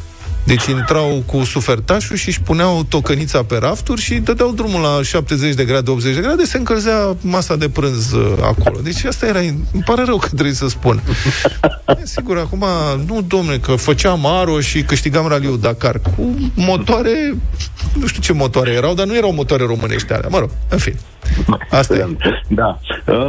Deci intrau cu sufertașul și își puneau tocănița pe rafturi și dădeau drumul la 70 de grade, 80 de grade, se încălzea masa de prânz uh, acolo. Deci asta era, îmi pare rău că trebuie să spun. [LAUGHS] E, sigur, acum, nu, domne, că făceam aro și câștigam raliul Dakar cu motoare, nu știu ce motoare erau, dar nu erau motoare românești alea. Mă rog, în fin. Asta e. Da.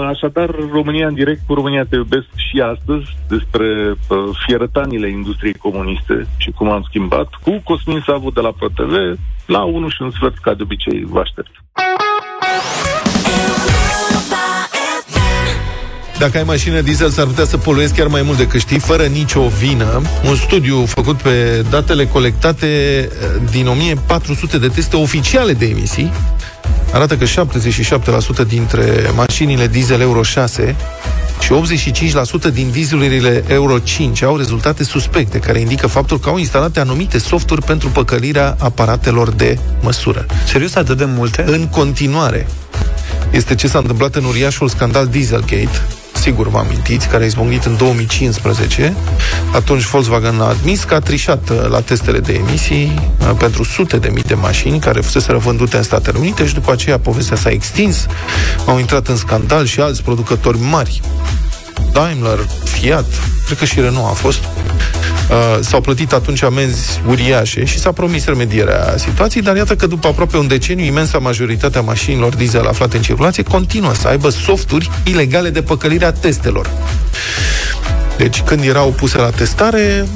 Așadar, România în direct cu România te iubesc și astăzi despre uh, fierătanile industriei comuniste și cum am schimbat cu Cosmin Savu de la ProTV la 1 și un sfert, ca de obicei, vă aștept. Dacă ai mașină diesel, s-ar putea să poluezi chiar mai mult decât știi, fără nicio vină. Un studiu făcut pe datele colectate eh, din 1400 de teste oficiale de emisii arată că 77% dintre mașinile diesel Euro 6 și 85% din dieselurile Euro 5 au rezultate suspecte, care indică faptul că au instalate anumite softuri pentru păcălirea aparatelor de măsură. Serios, atât de multe? În continuare. Este ce s-a întâmplat în uriașul scandal Dieselgate, sigur vă amintiți, care a izbucnit în 2015. Atunci Volkswagen a admis că a trișat uh, la testele de emisii uh, pentru sute de mii de mașini care fusese vândute în Statele Unite și după aceea povestea s-a extins. Au intrat în scandal și alți producători mari Daimler, Fiat, cred că și Renault a fost, uh, s-au plătit atunci amenzi uriașe și s-a promis remedierea situației, dar iată că după aproape un deceniu, imensa majoritatea mașinilor diesel aflate în circulație continuă să aibă softuri ilegale de păcălire a testelor. Deci când erau puse la testare,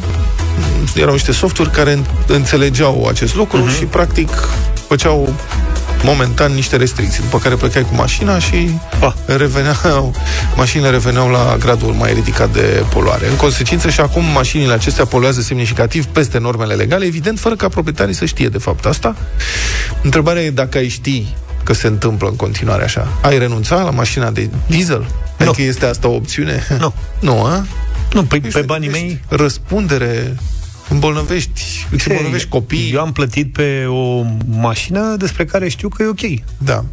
erau niște softuri care înțelegeau acest lucru uh-huh. și practic făceau momentan niște restricții, după care plecai cu mașina și ah. reveneau, [LAUGHS] mașinile reveneau la gradul mai ridicat de poluare. În consecință și acum mașinile acestea poluează semnificativ peste normele legale, evident, fără ca proprietarii să știe de fapt asta. Întrebarea e dacă ai ști că se întâmplă în continuare așa. Ai renunțat la mașina de diesel? Nu. Adică este asta o opțiune? Nu. Nu, a? Nu, pe, pe banii mei... Răspundere îmbolnăvești, îți îmbolnăvești copii. Eu am plătit pe o mașină despre care știu că e ok. Da.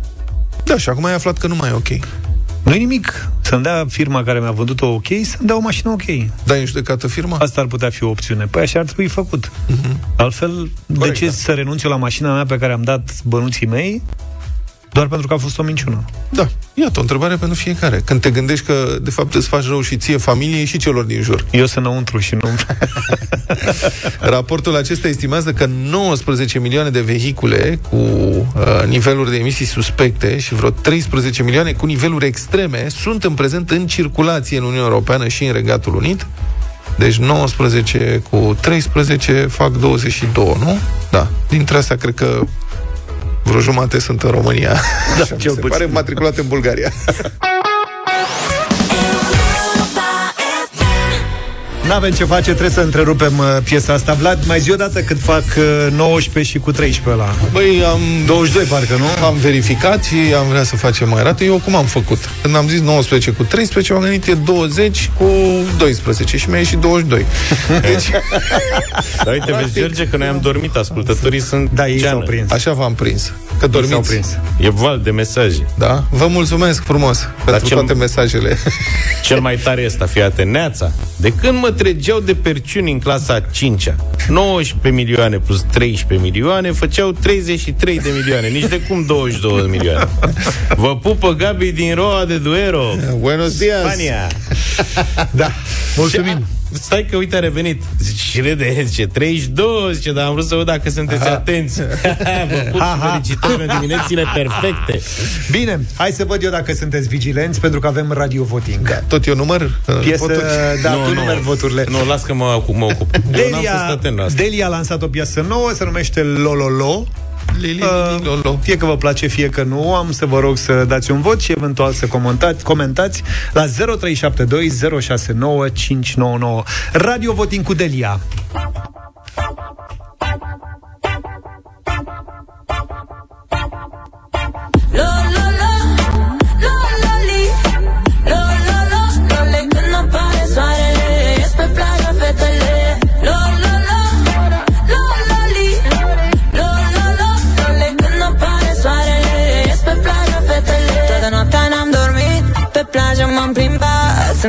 Da, și acum ai aflat că nu mai e ok. nu nimic. Să-mi dea firma care mi-a vândut-o ok, să-mi dea o mașină ok. Dai în judecată firma? Asta ar putea fi o opțiune. Păi așa ar trebui făcut. Uh-huh. Altfel, Corect, de ce da. să renunț eu la mașina mea pe care am dat bănuții mei doar pentru că a fost o minciună. Da. Iată, o întrebare pentru fiecare. Când te gândești că, de fapt, îți faci rău și ție, familiei și celor din jur. Eu sunt înăuntru și nu... [LAUGHS] Raportul acesta estimează că 19 milioane de vehicule cu uh, niveluri de emisii suspecte și vreo 13 milioane cu niveluri extreme sunt în prezent în circulație în Uniunea Europeană și în Regatul Unit. Deci 19 cu 13 fac 22, nu? Da. Dintre astea, cred că vreo jumate sunt în România. Da, cel se puțin. pare matriculate în Bulgaria. [LAUGHS] N-avem ce face, trebuie să întrerupem uh, piesa asta. Vlad, mai zi o dată cât fac uh, 19 și cu 13 la. Băi, am... 22 parcă, nu? Am verificat și am vrea să facem mai rată. Eu cum am făcut? Când am zis 19 cu 13, am gândit e 20 cu 12 și mi-a ieșit 22. [LAUGHS] Deci... da, uite, vezi, George, că noi am dormit, ascultătorii sunt Da, ei s-au prins. Așa v-am prins. Că dormiți. prins. E val de mesaje. Da? Vă mulțumesc frumos pentru cel... toate mesajele. Cel mai tare este, fii atent, Neața. De când mă trăgeau de perciuni în clasa 5-a. 19 milioane plus 13 milioane făceau 33 de milioane. Nici de cum 22 de milioane. Vă pupă Gabi din Roa de Duero. Buenos dias! Spania. da. Mulțumim. Și, stai că uite a revenit. Zice, și râde, zice, 32, zice, dar am vrut să văd dacă sunteți atenți. [LAUGHS] Vă put și felicitări în diminețile perfecte. Bine, hai să văd eu dacă sunteți vigilenți, pentru că avem radio voting. Da, tot eu număr? uh, Piesă, voturi? da, Nu, tu nu. numeri voturile. Nu, las că mă, mă ocup. Eu n-am fost Delia, atent la asta. Delia a lansat o piesă nouă, se numește Lololo. Li, li, li, Uh, li, lolo. Fie că vă place, fie că nu, am să vă rog să dați un vot și eventual să comentați, comentați la 0372 069 599. Radio Voting cu Delia.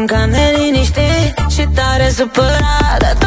Sunt cam neliniștit Și tare supărat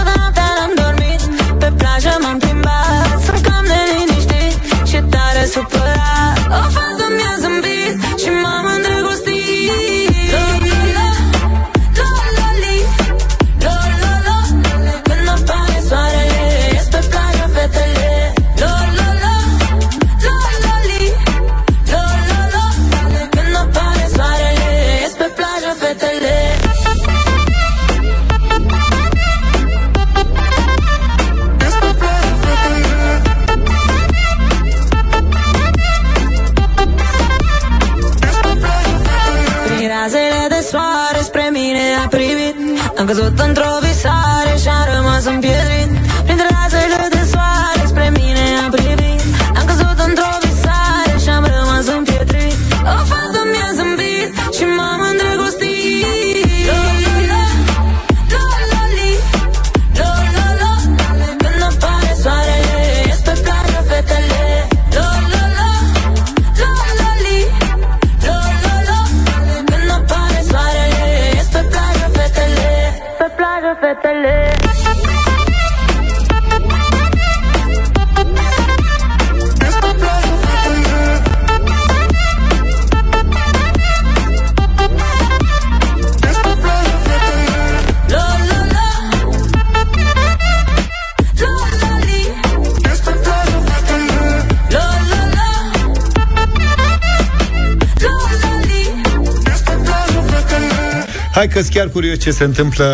Hai că chiar curios ce se întâmplă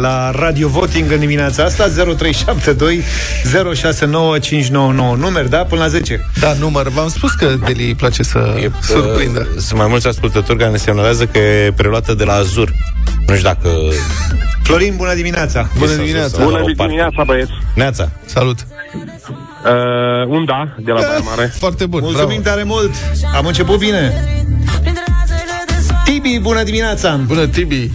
la Radio Voting în dimineața asta 0372 069599 Numeri, da? Până la 10 Da, număr. V-am spus că Deli îi place să E, surprindă. uh, Sunt mai mulți ascultători care ne semnalează că e preluată de la Azur. Nu știu dacă... Florin, bună dimineața Bună s-a dimineața. dus la o Bună parte. dimineața, băieți. Neața. Salut. Uh, un da, de la Baia Mare. Foarte bun, Mulțumim bravo. tare mult Am început bine Tibi, bună dimineața Bună, Tibi.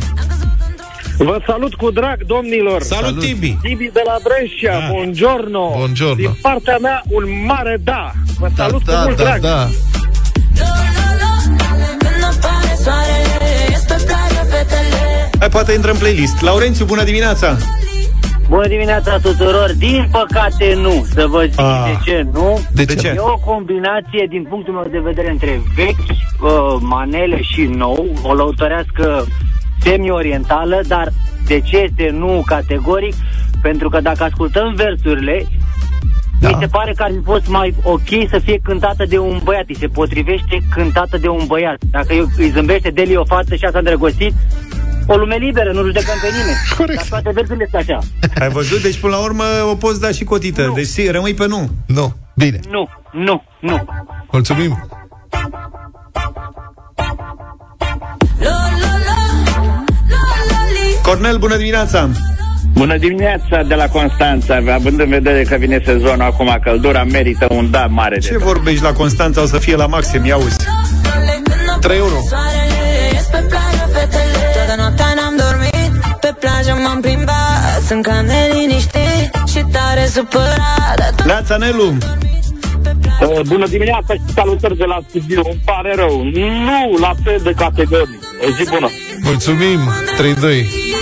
Vă salut cu drag, domnilor! Salut, Salut. Tibi! Tibi de la Brescia, Da. buongiorno! Buongiorno. Din partea mea, un mare da! Vă Da, salut cu da, mult da, drag! da. Lo, lo, lo Când apare soarele Ies pe plajă fetele Hai, poate intră în playlist Laurențiu, bună dimineața Bună dimineața tuturor! Din păcate nu, să vă zic Ah. de ce nu. De De ce? ce? E o combinație, din punctul meu de vedere, între vechi, uh, manele și nou, o lăutărească semi-orientală, dar de ce este nu categoric? Pentru că dacă ascultăm versurile, Da. mi se pare că ar fi fost mai ok să fie cântată de un băiat. Îi se potrivește cântată de un băiat. Dacă eu- îi zâmbește Deli o fată și a s-a îndrăgostit, o lume liberă, nu judecăm pe nimeni. [LAUGHS] Corect. Dar toate versurile sunt așa. Ai văzut? Deci până la urmă o poți da și cotită Nu. Deci si, rămâi pe nu Nu. Bine. Nu, nu, nu. Mulțumim. Lo, lo, lo Lo, loli Cornel, bună dimineața Bună dimineața de la Constanța, având în vedere că vine sezonul acum, căldura merită un da mare de Ce vorbești la Constanța? O să fie la maxim, ia uzi 3 plajă m-am plimbat Sunt cam neliniștit Și tare supărat Dar tot Neața, Nelu Uh, bună dimineața și salutări de la studio. Îmi pare rău. Nu la fel de categorii. O zi bună. Mulțumim. 3-2.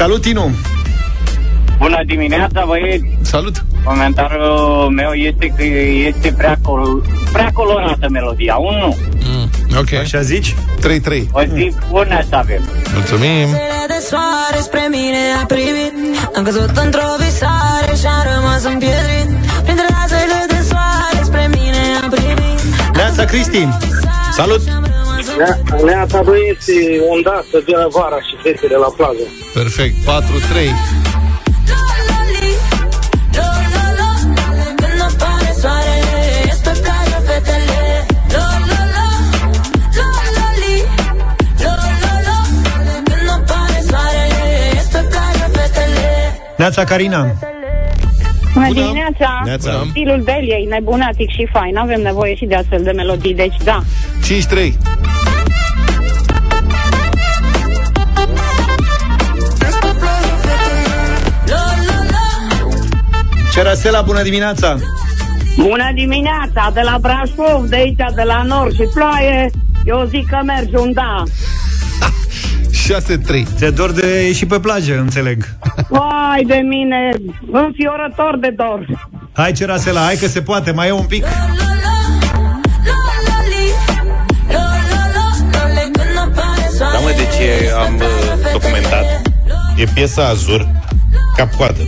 Salut, Tinu! Bună dimineața, băieți! Salut! Comentariul meu este că este prea, col- prea colorată melodia. Un nu. Mm, ok. Așa zici? 3-3. O zi bună să avem. Mulțumim! Stele de soare spre mine a privit Am căzut într-o visare și-am rămas împietrit Printre razele de soare spre mine a privit Neața, Cristi! Salut! Neața băieți, onda să vină vara și fetele la plajă. Perfect. 4-3. Când apare soarele Ies pe plajă fetele Lo, lo, lo Lo, lo, li Lo, lo, lo Când apare soarele Ies pe plajă fetele Neața, Carina! Bună dimineața! Neața. Stilul Deliei, nebunatic și fain. Avem nevoie și de astfel de melodii, deci da. 5-3. Cerasela, bună dimineața! Bună dimineața! De la Brașov, de aici, de la nord și ploaie, eu zic că merge un da. [LAUGHS] 6-3. Ți-e dor de ieși pe plajă, înțeleg. [LAUGHS] Vai de mine, înfiorător de dor. Hai, Cerasela, hai că se poate, mai e un pic. Da, mă, de ce am uh, documentat? E piesa Azur, cap-coadă.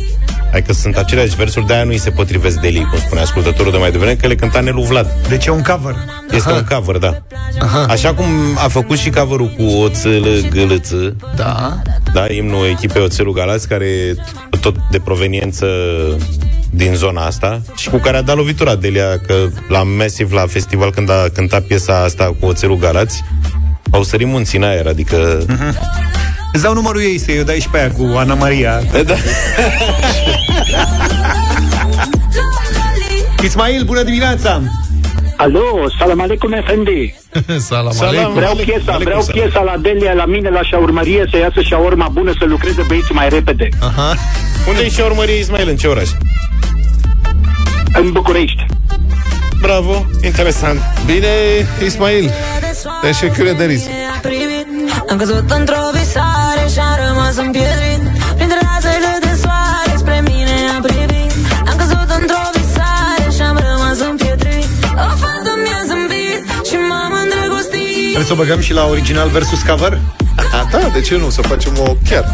Adică sunt aceleași versuri, de-aia nu îi se potrivesc Deli, cum spune ascultătorul de mai devreme, că le cânta Nelu Vlad. Deci e un cover. Este Aha. un cover, da. Aha. Așa cum a făcut și coverul cu Oțel Gălăță, Da. da, imnul echipei Oțelul Galați, care e tot de proveniență din zona asta și cu care a dat lovitura Delia, că la Massive, la festival, când a cântat piesa asta cu Oțelul Galați, au sărit munții în aer, adică... Îți dau numărul ei să-i o dai și pe aia cu Ana Maria. Da. [LAUGHS] Ismail, bună dimineața! Alo, salam aleikum, efendi. [LAUGHS] salam aleikum. Vreau piesa, vreau piesa la Delia, la mine, la șaurmărie, să iasă șaurma bună, să lucreze băieții mai repede. Aha. Unde e și urmărie Ismail? În ce oraș? În București. Bravo, interesant. Bine, Ismail. Teşekkür ederiz. a privit Am căzut într-o visare Și-am rămas împietrit Printre razele de soare Spre mine a privit Am căzut într-o visare Și-am rămas împietrit O fată mi-a zâmbit Și m-am îndrăgostit Vreți să o băgăm și la original versus cover? A, da, de ce nu? Să facem o chiar.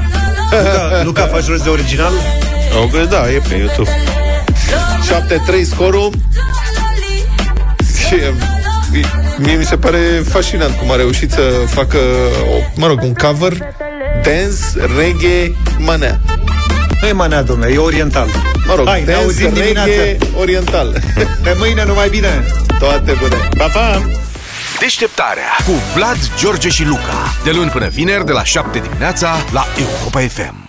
Luca, Luca faci rost de original? O, că da, e pe YouTube. 7-3 scorul. Și e, mie mi se pare fascinant cum a reușit să facă, o, mă rog, un cover dance, reggae, manea. Nu e manea, domnule, e oriental. Mă rog, Hai, ne dance, auzim reggae, dimineața. oriental. [LAUGHS] Pe mâine, numai bine! Toate bune! Pa, pa! Deșteptarea cu Vlad, George și Luca. De luni până vineri, de la 7 dimineața, la Europa FM.